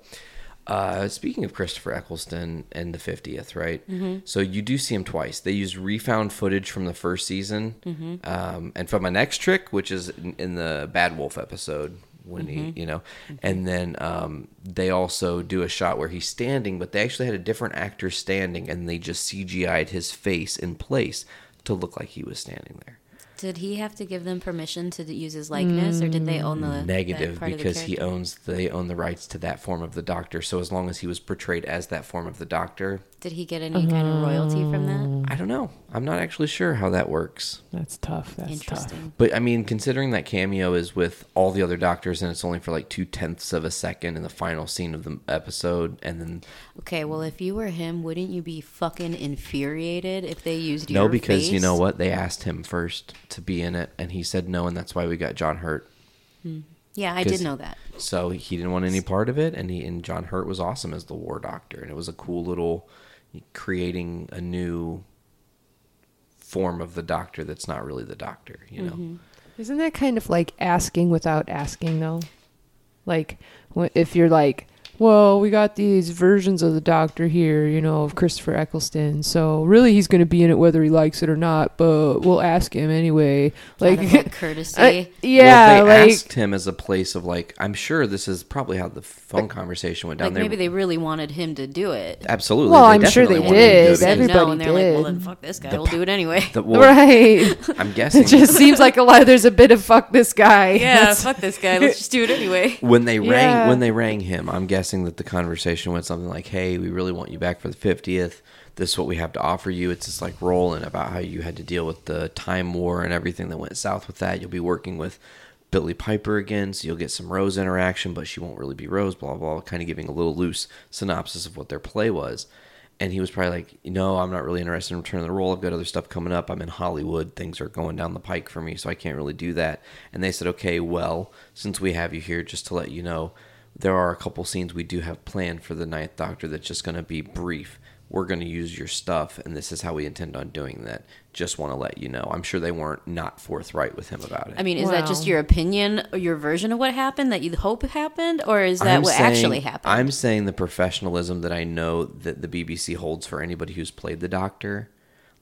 uh, speaking of Christopher Eccleston and the 50th, right? Mhm. So you do see him twice. They use refound footage from the first season, Mhm. um, and from my next trick, which is in, in the Bad Wolf episode when Mhm. he, you know, and then um, they also do a shot where he's standing, but they actually had a different actor standing, and they just CGI'd his face in place to look like he was standing there. Did he have to give them permission to use his likeness, or did they own the negative part of the because he owns they own the rights to that form of the doctor. So as long as he was portrayed as that form of the doctor Did he get any kind of royalty from that? Oh. i don't know. I'm not actually sure how that works. That's tough. That's Interesting. but i mean considering that cameo is with all the other doctors and it's only for like two tenths of a second in the final scene of the episode and then Okay, well, if you were him, wouldn't you be fucking infuriated if they used your no because you know what? They asked him first to be in it and he said no and that's why we got john hurt Hmm. Yeah, I did know that. So he didn't want any part of it, and he and John Hurt was awesome as the War Doctor, and it was a cool little creating a new form of the Doctor that's not really the Doctor, you know. Mm-hmm. Isn't that kind of like asking without asking, though? Like, if you're like, well, we got these versions of the Doctor here, you know, of Christopher Eccleston. So really, he's going to be in it whether he likes it or not. But we'll ask him anyway. Like, Out *laughs* of, courtesy. Uh, yeah, well, they like asked him as a place of like, I'm sure this is probably how the phone conversation went down Like there. maybe they really wanted him to do it. Absolutely, Well, they I'm sure they definitely wanted him to did. do it. Said no, Everybody and they're like, well, then fuck this guy. The we'll do it anyway. The- *laughs* well, right. I'm *laughs* guessing it just seems like a lot. There's a bit of fuck this guy. yeah, fuck this guy. Let's just do it anyway. when they rang Yeah. when they rang him i'm guessing that the conversation went something like hey we really want you back for the 50th this is what we have to offer you it's just like rolling about how you had to deal with the time war and everything that went south with that you'll be working with billie piper again so you'll get some rose interaction but she won't really be rose blah, blah kind of giving a little loose synopsis of what their play was and he was probably like, no, I'm not really interested in returning the role. I've got other stuff coming up. I'm in Hollywood. Things are going down the pike for me, so I can't really do that. And they said, okay, well, since we have you here, just to let you know, there are a couple scenes we do have planned for the Ninth Doctor that's just going to be brief. We're going to use your stuff, and this is how we intend on doing that. Just want to let you know. I'm sure they weren't not forthright with him about it. I mean, is that just your opinion or your version of what happened that you hope happened, or is that I'm what saying- actually happened? I'm saying the professionalism that I know that the BBC holds for anybody who's played the Doctor.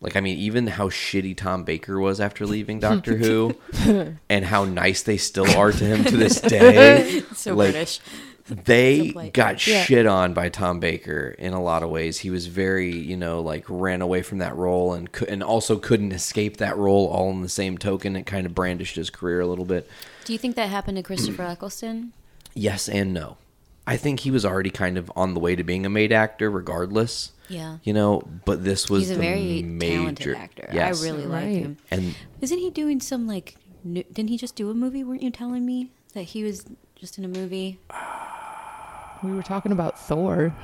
Like, I mean, even how shitty Tom Baker was after leaving *laughs* Doctor Who, *laughs* and how nice they still are to him to this *laughs* day. So Like, British. They So got Yeah. shit on by Tom Baker in a lot of ways. He was very, you know, like ran away from that role and cou- and also couldn't escape that role all in the same token. It kind of brandished his career a little bit. Do you think that happened to Christopher Eccleston? Yes and no. I think he was already kind of on the way to being a made actor, regardless. Yeah. You know, but this was He's a the very major talented actor. Yes. I really like him. and Isn't he doing some like? New, didn't he just do a movie? Weren't you telling me that he was just in a movie? we were talking about Thor.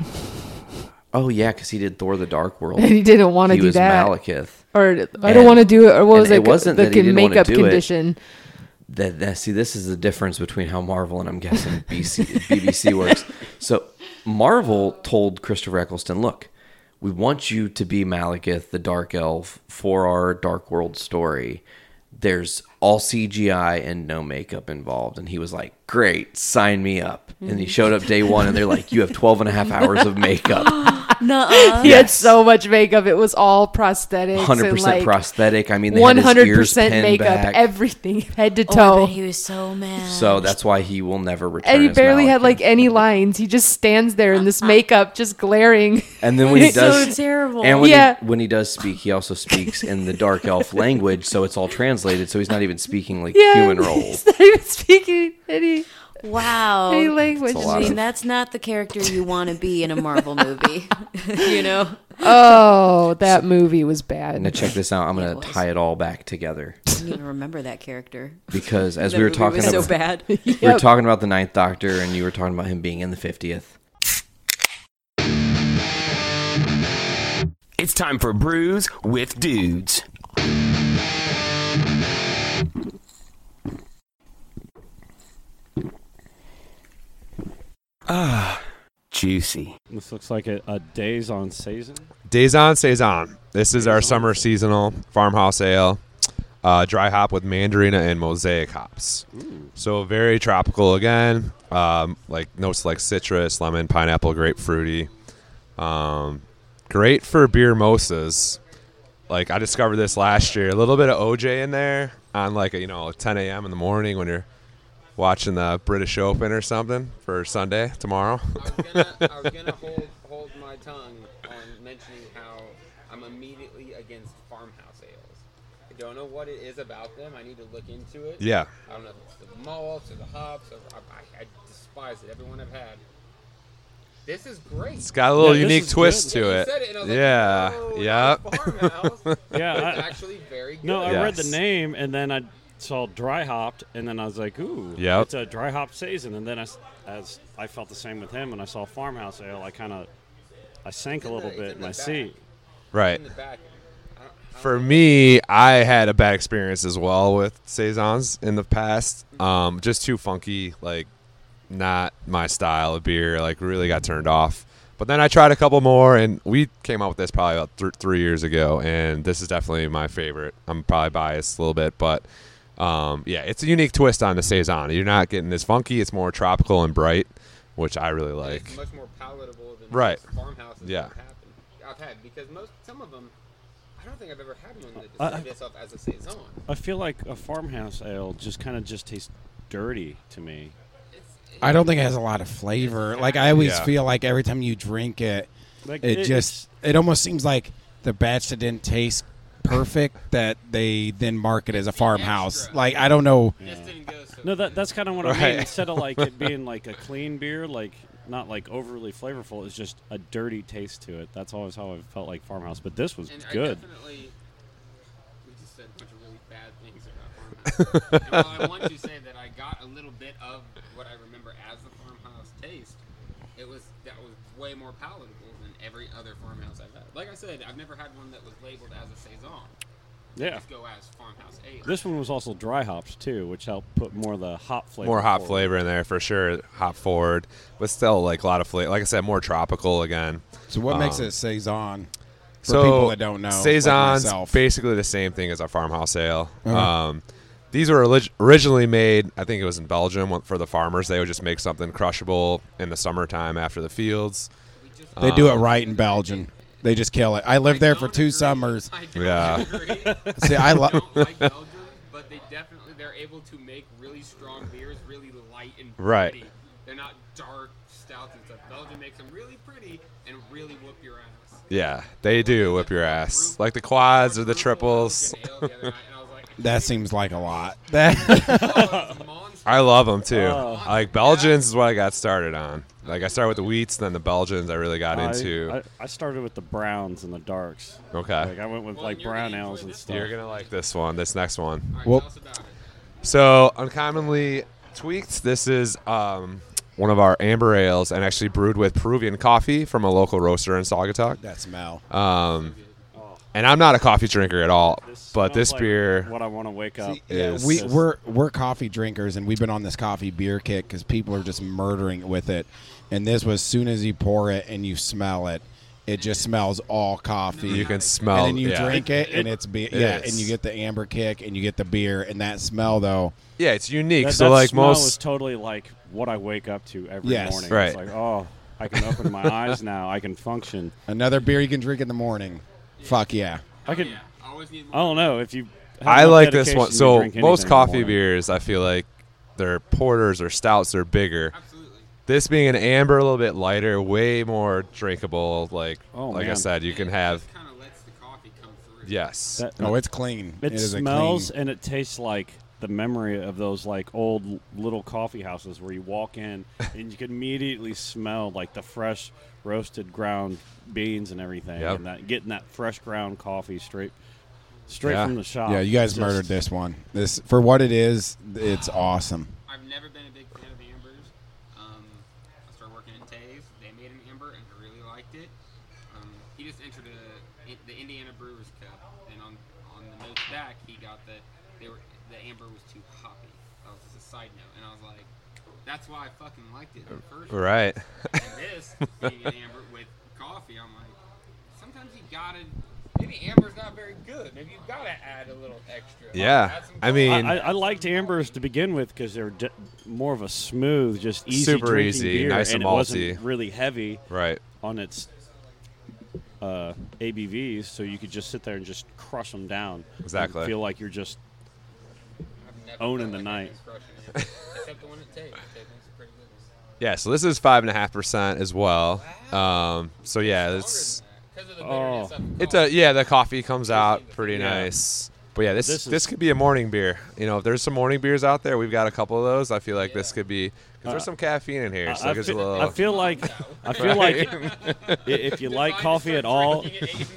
Oh yeah, because he did Thor: The Dark World, And he didn't wanna He do was that. Malekith, Or, I don't wanna do it, or what was it, It wasn't the that he didn't wanna makeup do it. That, that see, this is the difference between how Marvel and I'm guessing *laughs* BC, BBC works. So Marvel told Christopher Eccleston, "Look, we want you to be Malekith, the Dark Elf, for our Dark World story. There's all CGI and no makeup involved." And he was like, "Great, sign me up." And he showed up day one, and they're like, "You have 12 and a half hours of makeup." *gasps* Nuh-uh. he had so much makeup. It was all prosthetics. Hundred and, percent like, prosthetic. I mean, they had his 100% ears pinned makeup, back. everything, *laughs* head to Oh, I toe. bet he was so mad. So that's why he will never return. and he as barely had Malekith. like any lines. He just stands there in this *laughs* makeup, just glaring. And then when he It's *laughs* so does, terrible. and when Yeah. he, when he does speak, he also speaks in the dark elf language, so it's all translated. So he's not even speaking like Yeah, human *laughs* he's roles. not even speaking any. Wow. Any language. It's a I lot mean, of- that's not the character you want to be in a Marvel movie. *laughs* you know? Oh, that movie was bad. Now check this out. I'm gonna tie it all back together I don't even remember that character. because as we were talking was so about, bad. *laughs* we were talking about the Ninth Doctor, and you were talking about him being in the fiftieth. It's time for Brews with Dudes. Ah, juicy. This looks like a, a days on season. Days on, stays on. This is our summer seasonal farmhouse ale, uh, dry hop with mandarina and mosaic hops. So very tropical again, um, like notes like citrus, lemon, pineapple, grapefruity. Um, great for beer mosas. Like I discovered this last year. A little bit of OJ in there on like a, you know 10 a.m. in the morning when you're watching the British Open or something for Sunday tomorrow. I was gonna *laughs* hold hold my tongue on mentioning how I'm immediately against farmhouse ales. I don't know what it is about them. I need to look into it. Yeah. I don't know if it's the malts or the hops. Or, I, I, I despise it. Everyone I've had. This is great. It's got a little unique twist to Yeah, it. it, and like, yeah. Yeah. not a farmhouse." *laughs* Yeah, It's actually very good. No, I read the name and then I saw dry hopped, and then I was like, "Ooh, Yep. it's a dry hop season." And then as, as I felt the same with him, when I saw farmhouse ale, I kind of I sank a little bit in my seat. Right. For me, I had a bad experience as well with saisons in the past. Um, just too funky, like not my style of beer. Like really got turned off. But then I tried a couple more, and we came out with this probably about th- three years ago, and this is definitely my favorite. I'm probably biased a little bit, but um, yeah, it's a unique twist on the saison. You're not getting as funky; it's more tropical and bright, which I really like. It's much more palatable than Right. most farmhouses Yeah. I've, I've had because most some of them, I don't think I've ever had one that I- described itself as a saison. I feel like a farmhouse ale just kind of just tastes dirty to me. I don't think it has a lot of flavor. Like I always Yeah. feel like every time you drink it, Like, it, it- just it almost seems like the batch that didn't taste perfect that they then market as a farmhouse. Like I don't know. No, that that's kind of what I mean. Instead of like it *laughs* being like a clean beer, like not like overly flavorful, it's just a dirty taste to it. That's always how I felt like farmhouse. But this was And I good. definitely, we just said a bunch of really bad things about farmhouse. and while I want to say that I got a little bit of what I remember as the farmhouse taste, it was that was way more palatable than every other farmhouse I've had. Like I said, I've never had one that was labeled as a saison. Yeah. just go as farmhouse ale. This one was also dry hops too, which helped put more of the hop flavor. more hop forward. flavor in there for sure. Hop forward, but still like a lot of flavor. Like I said, more tropical again. So what makes Um, it saison? For so people that don't know, like saison's myself. basically the same thing as a farmhouse ale. Uh-huh. Um, these were originally made, I think it was in Belgium for the farmers. They would just make something crushable in the summertime after the fields. They do it Um, right in Belgium. They just kill it. I lived there for two summers. Yeah. *laughs* See, I love. don't like Belgium, but they definitely they're able to make really strong beers, really light and Right. pretty. They're not dark stouts and stuff. Belgium makes them really pretty and really whoop your ass. Yeah, they do whip your ass, like the quads or the triples. *laughs* That seems like a lot. *laughs* That I love them too. Oh. like Belgians is what I got started on. Like I started with the wheats, then the Belgians I really got I- into. I, I started with the browns and the darks. Okay. Like I went with like brown ales and stuff. You're gonna like this one, this next one. Well- So uncommonly tweaked. This is um, one of our amber ales, and actually brewed with Peruvian coffee from a local roaster in Saugatuck. That's Mal. Um, and I'm not a coffee drinker at all, but this like beer what I want to wake up. is we we're we're coffee drinkers and we've been on this coffee beer kick because people are just murdering with it and this was as soon as you pour it and you smell it it just smells all coffee You can smell- and then you yeah. drink it, It- and it's be- it yeah is. and you get the amber kick and you get the beer and that smell though yeah, it's unique. That, so that like smell most is totally like what I wake up to every Yes. morning. Right. It's like, oh, I can open my eyes now. I can function. another beer you can drink in the morning fuck yeah I could. I don't know if you. have I like this one. So most anything in the coffee beers, I feel like they're porters or stouts. They're bigger. This being an amber, a little bit lighter, way more drinkable. Like Oh, like I said, you can have. Kind of lets the coffee come through. Yes. That- oh it's clean It, a smells clean and it tastes like the memory of those like old little coffee houses where you walk in *laughs* and you can immediately smell like the fresh roasted ground beans and everything, Yep. and that getting that fresh ground coffee straight straight Yeah. from the shop. yeah you guys Just- murdered this one this for what it is it's awesome I've never been a big fan of ambers. Um, I started working at Tays. They made an amber, and I really liked it. Um, he just entered a, in- the Indiana Brewers Cup, and on on the notes back, he got that they were the amber was too hoppy. That was just a side note, and I was like, that's why I fucking liked it in the first. Right. And this *laughs* being an amber with coffee, I'm like, sometimes you gotta. Maybe amber's not very good. Maybe you gotta add a little extra. Yeah. I mean- I, I liked ambers to begin with because they're d- more of a smooth, just easy, Super drinking easy, beer, nice and it wasn't really heavy, Right. on its uh, ABVs, so you could just sit there and just crush them down. and Exactly. feel like you're just owning the night. Except the one at Tays. Tays makes a pretty good one. Yeah. So this is five and a half percent as well. Um. So yeah, it's. Oh, It's a yeah. The coffee comes out pretty Yeah. nice. But yeah, this This this, could be a morning beer. You know, if there's some morning beers out there, we've got a couple of those. I feel like this could be because there's Uh, some caffeine in here, so I, it gets feel, a little. I feel like I feel *laughs* Right? like if you like coffee at all,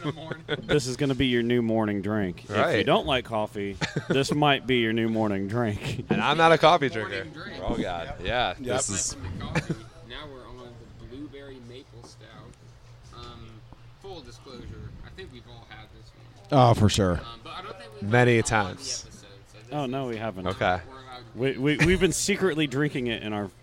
*laughs* this is going to be your new morning drink. If you don't like coffee, this *laughs* might be your new morning drink. and I'm not a coffee drinker. Oh God, yeah. Yep. This is From the coffee, now we're on the blueberry maple stout. Um, full disclosure, I think we've all had this one. oh for sure Um, but I don't think we've many had it on the times. episode, so Oh no, we haven't. Okay. We, we we've been secretly drinking it in our Only here.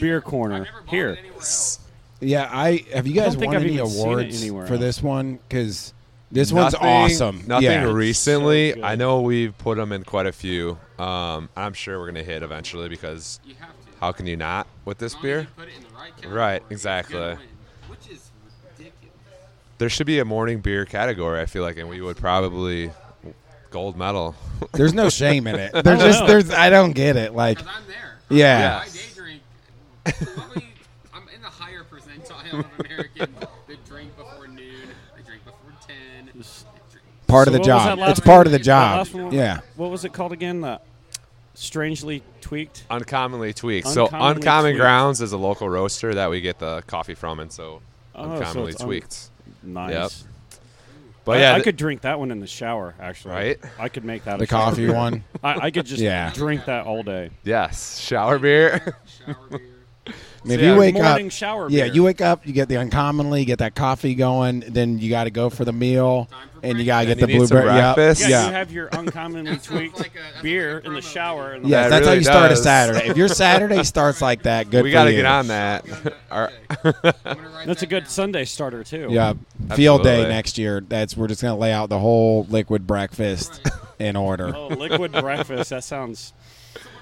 Beer corner here. it anywhere else. Yeah, I have you guys think won I've any even seen it awards anywhere for else. this one? Because this one's awesome. Nothing yeah. recently. good. I know we've put them in quite a few. Um, I'm sure we're gonna hit eventually because You have to. how can you not with this As long as beer? you put it in the right category, Right, it's gonna exactly. win, Which is ridiculous. There should be a morning beer category. I feel like, and we would probably gold medal. There's no shame in it. *laughs* There's just know. there's I don't get it. Like Because I'm there. Yeah. I day drink. Probably, I'm in the higher percentile of Americans that drink before noon. They drink before ten. they drink- part of the what was that job. It's part of the job. Yeah. What was it called again? The strangely tweaked. Uncommonly tweaked. so Uncommon Tweaked. Grounds is a local roaster that we get the coffee from, and so Oh, so uncommonly un- tweaked. Nice. Yep. But I, yeah, I th- could drink that one in the shower. Actually, Right? I could make that The a shower coffee one? *laughs* I, I could just Yeah. drink that all day. yes, shower beer. Shower beer. I mean, if Yeah, you wake morning up, shower yeah, beer. you wake up, you get the uncommonly, get that coffee going, then you got to go for the meal, and you got to get the you need some blueberry. Yep. breakfast. Yeah, Yeah, you have your uncommonly tweaked like a- beer like in the shower. In the Yeah, it that's how really you start a. Saturday. If your Saturday *laughs* starts like that, good we got to get on that. *laughs* Our- I'm gonna *laughs* write That's a good. Sunday starter too. Yeah, field day next year. That's we're just gonna lay out the whole liquid breakfast in order. Oh, liquid breakfast. That sounds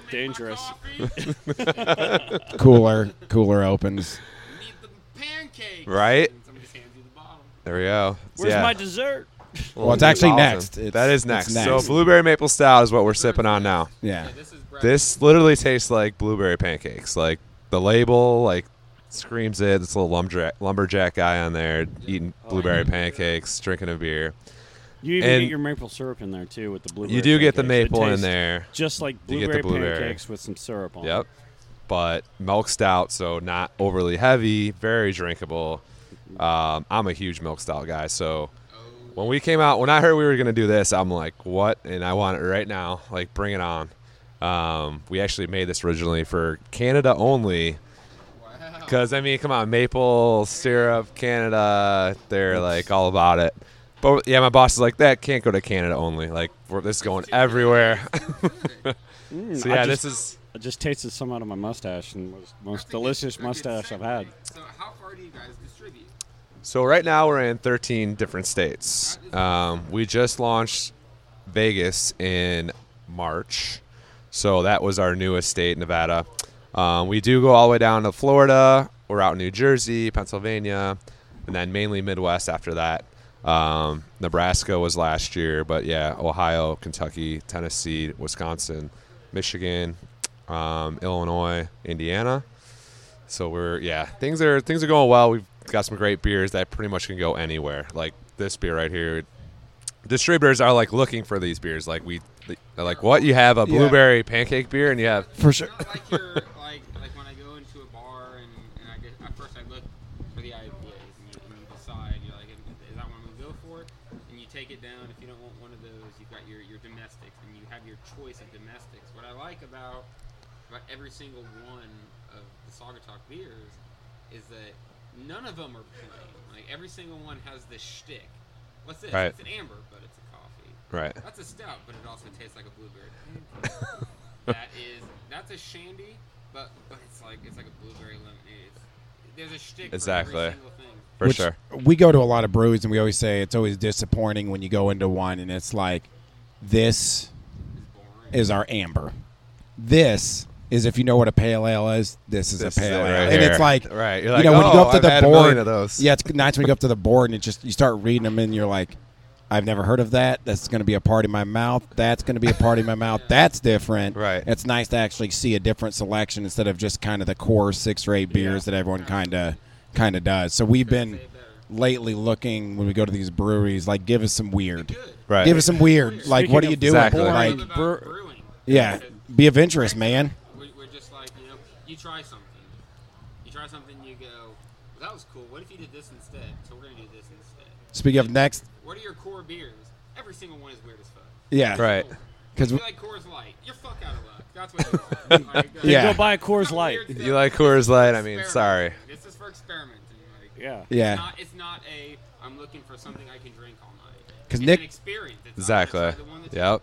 dangerous. *laughs* Cooler, cooler opens. Need the pancakes. Right? And somebody just hands you the bottle. there we go. Where's yeah. my dessert? Well, it's actually next. It's- that is next. next. So blueberry maple stout is what we're sipping on now. Yeah. This is. This literally tastes like blueberry pancakes. Like the label, like screams it. This little lumberjack, lumberjack guy on there eating oh, blueberry pancakes, drinking a beer. You even And get your maple syrup in there too with the blueberry. You do get the maple in there. just like You get blueberry, the blueberry. pancakes with some syrup on. Yep. But milk stout, so not overly heavy, very drinkable. Um, I'm a huge milk stout guy, so when we came out, when I heard we were gonna do this, I'm like, what? And I want it right now. Like, bring it on. Um, we actually made this originally for Canada only. Because I mean, come on, maple syrup, Canada, they're like all about it. But yeah, my boss is like that can't go to Canada only. Like we're, this is going everywhere. *laughs* Mm, so I yeah, just- this is I just tasted some out of my mustache and was most delicious mustache I've had. So how far do you guys distribute? So right now we're in 13 different states. Um, we just launched Vegas in March, so that was our newest state, Nevada. Um, we do go all the way down to Florida. We're out in New Jersey, Pennsylvania, and then mainly Midwest after that. Um, Nebraska was last year, but yeah, Ohio, Kentucky, Tennessee, Wisconsin, Michigan, um, Illinois, Indiana. So we're yeah, things are things are going well. We've got some great beers that pretty much can go anywhere. Like this beer right here. Distributors are like looking for these beers. Like we, they're like what you have a Yeah. blueberry pancake beer and you have For sure. *laughs* Like you're like like when I go into a bar and, and I get at first I look for the IPAs and you, and you decide you're like is that one I'm gonna go for and you take it down. If you don't want one of those, you've got your your domestics and you have your choice of domestics. What I like about about every single one of the Saugatuck beers is that none of them are plain. Like every single one has this shtick. What's this? Right. It's an amber, but it's a coffee. Right. That's a stout, but it also tastes like a blueberry. *laughs* that is that's a shandy, but but it's like it's like a blueberry lemonade. It's, there's a shtick for Exactly. every single. For Which sure. We go to a lot of breweries and we always say it's always disappointing when you go into one and it's like, this is our amber. This is if you know what a pale ale is. This is This a pale it ale, right and here. it's like Right. You're you like, know when you go "Oh, up to I've the had a million board. of those. Yeah, it's nice when you go up to the board and it just you start reading them and you're like, I've never heard of that. That's going to be a part in my mouth. That's going to be a part in my mouth. *laughs* That's different. Right. It's nice to actually see a different selection instead of just kind of the core six or eight beers that everyone kind of kind of does. So we've been lately looking when we go to these breweries, like give us some weird. Right. Give us some weird. Like, what are you doing? Exactly. Like, About yeah, be adventurous, man. You try something. You try something, you go, well, that was cool. What if you did this instead? So we're gonna do this instead. Speaking of next, What are your core beers? Every single one is weird as fuck. Yeah. Right. because If you like Coors Light, you're fuck out of luck. That's what you are. *laughs* Like, Yeah. Go buy a Coors Light. You like Coors Light? I mean, sorry. This is for experimenting. Like, Yeah. Yeah. It's not, it's not a. I'm looking for something I can drink all night. 'Cause it's Nick- an experience. It's, Exactly. I the one that tastes Yep.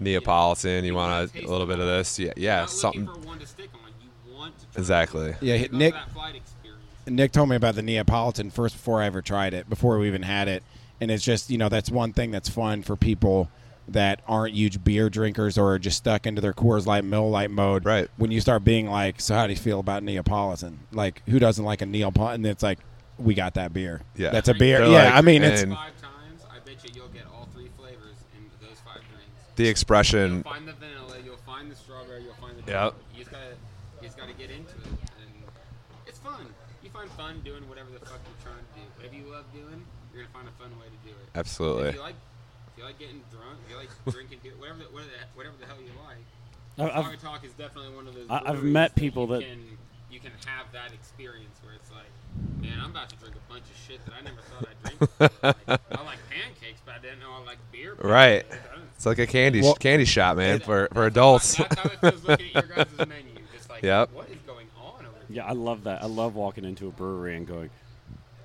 Neapolitan. You wanna want a, little bit of this? Yeah. Yeah. Something. looking for one to stick on. You want to try Exactly. Yeah, Nick- for that flight experience. Nick told me about the Neapolitan first before I ever tried it, before we even had it. And it's just, you know, that's one thing that's fun for people that aren't huge beer drinkers or are just stuck into their Coors Light, Mill Light mode. Right. When you start being like, so how do you feel about Neapolitan? Like, who doesn't like a Neapolitan? And it's like, we got that beer. Yeah. That's a beer. They're yeah, like- I mean, it's. and- Five times, I bet you you'll get all three flavors in those five drinks. The expression. You'll find the vanilla. You'll find the strawberry. You'll find the. Yep. You just gotta, you just gotta get into it, and it's fun. You find fun doing whatever the fuck you're trying to do. Whatever you love doing, you're gonna find a fun way to do it. Absolutely. If you like, if you like getting drunk, if you like *laughs* drinking, beer, whatever, the, whatever, the, whatever the hell you like. I- I've- Talk is definitely one of those. I- I've breweries met that people you that- can, you can have that experience where it's like, man, I'm about to drink a bunch of shit that I never thought I'd drink. *laughs* like, I like pancakes, but I didn't know I like beer. Right. Pancakes. I don't- It's like a candy Well- candy shop, man, for for adults. That's how it feels looking at your guys' menu. Just like, Yep. what is going on over here? Yeah, I love that. I love walking into a brewery and going,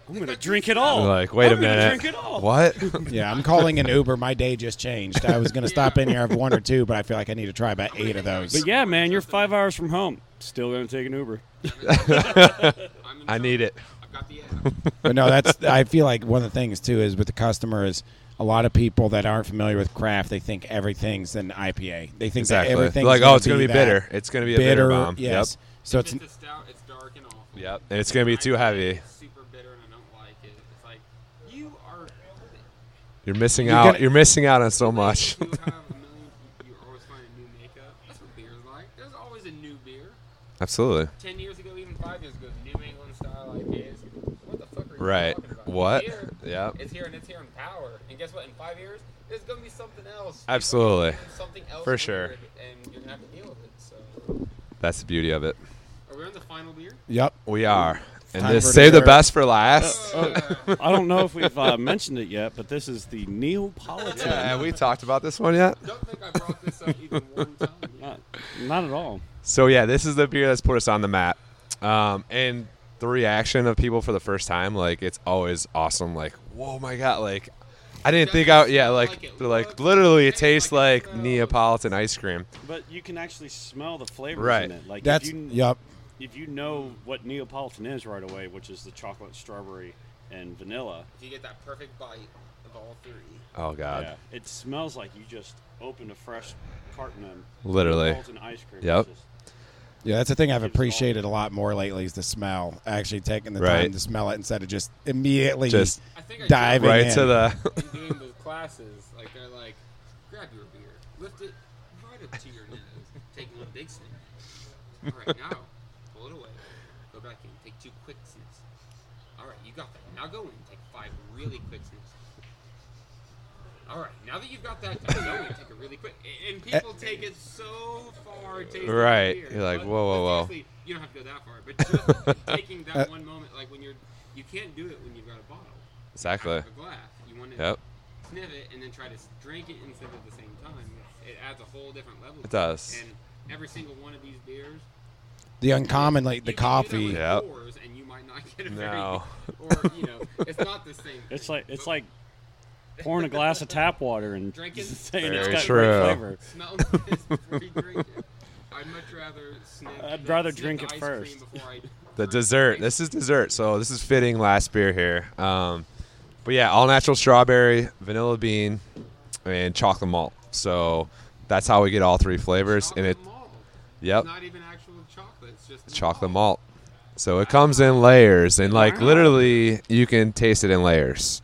I'm gonna drink it all. Like, wait a I'm gonna minute. Drink it all. What? *laughs* Yeah, I'm calling an Uber. My day just changed. I was going *laughs* to stop in here have one or *laughs* two, but I feel like I need to try about eight of those. But yeah, man, you're five hours from home. Still gonna take an Uber. I need it. I've got the but no, that's I feel like one of the things too is with the customer is a lot of people that aren't familiar with craft, they think everything's an IPA. They think Exactly. that everything's Like, oh, it's gonna be bitter. It's gonna be a bitter bomb. Yes. Yep. So If it's it's a stout, it's dark and awful. Yep. And it's gonna be too heavy. It's super bitter, and I don't like it. It's like you are. You're missing You're out. gonna- You're missing out on so much. You *laughs* have a million. You always find a new makeup. That's what beer's like. There's always a new beer. Absolutely. Ten years ago, even five years ago, New England style IPAs. What the fuck are you Right. What? It's here. Yep. It's here and it's here in power. And guess what? In five years, there's gonna be something else. Absolutely. Something else. For sure. And you're gonna have to deal with it. So, That's the beauty of it. are we on the final beer? Yep. We are. And Time this save the best for last. Uh, uh, I don't know if we've uh, mentioned it yet, but this is the Neapolitan. Yeah, have we talked about this one yet? Don't think I brought this up even one time. Not, not at all. So yeah, this is the beer that's put us on the map. Um, and the reaction of people for the first time, like it's always awesome. Like, whoa, my god! Like, I didn't think out. Yeah, like, they're like literally, it tastes like Neapolitan ice cream. But you can actually smell the flavors Right. in it. Like That's- if you, yup. If you know what Neapolitan is right away, which is the chocolate, strawberry, and vanilla. If you get that perfect bite of all three. Oh god. Yeah, it smells like you just opened a fresh carton of Literally. Neapolitan ice cream. Yep. It's just- Yeah, that's the thing I've appreciated a lot more lately is the smell. Actually taking the Right. time to smell it instead of just immediately Just I I diving right in. to the. *laughs* in doing the classes, like they're like, grab your beer, lift it right up to your nose, take one big sniff. All right, now pull it away, go back in, take two quick sniffs. All right, you got that. Now go in, take five really quick sniffs. All right, now that you've got that done, go in, take a really quick. And people eh. take it so far, tasting Right. beer. You're like, But- whoa, whoa, whoa. You don't have to go that far, but just *laughs* taking that uh, one moment, like when you're, you can't do it when you've got a bottle. Exactly. A glass. You want to Yep. sniff it and then try to drink it and sip at the same time. It adds a whole different level. It to does. And every single one of these beers, the uncommon like the coffee. Yep. pours and you might not get a very, No. or you know, it's not the same. *laughs* It's like it's like pouring a glass of tap water and *laughs* Drinking- *laughs* saying Very it's got true. great flavor. Smell this before you drink it. I'd much rather sniff. I'd the- rather drink it first. cream before I *laughs* The dessert. This is dessert, so this is fitting last beer here. Um, but yeah, all natural strawberry, vanilla bean, and chocolate malt. So that's how we get all three flavors. and it, yep, It's not even actual chocolate. It's just chocolate malt. So it comes in layers, and like literally, you can taste it in layers.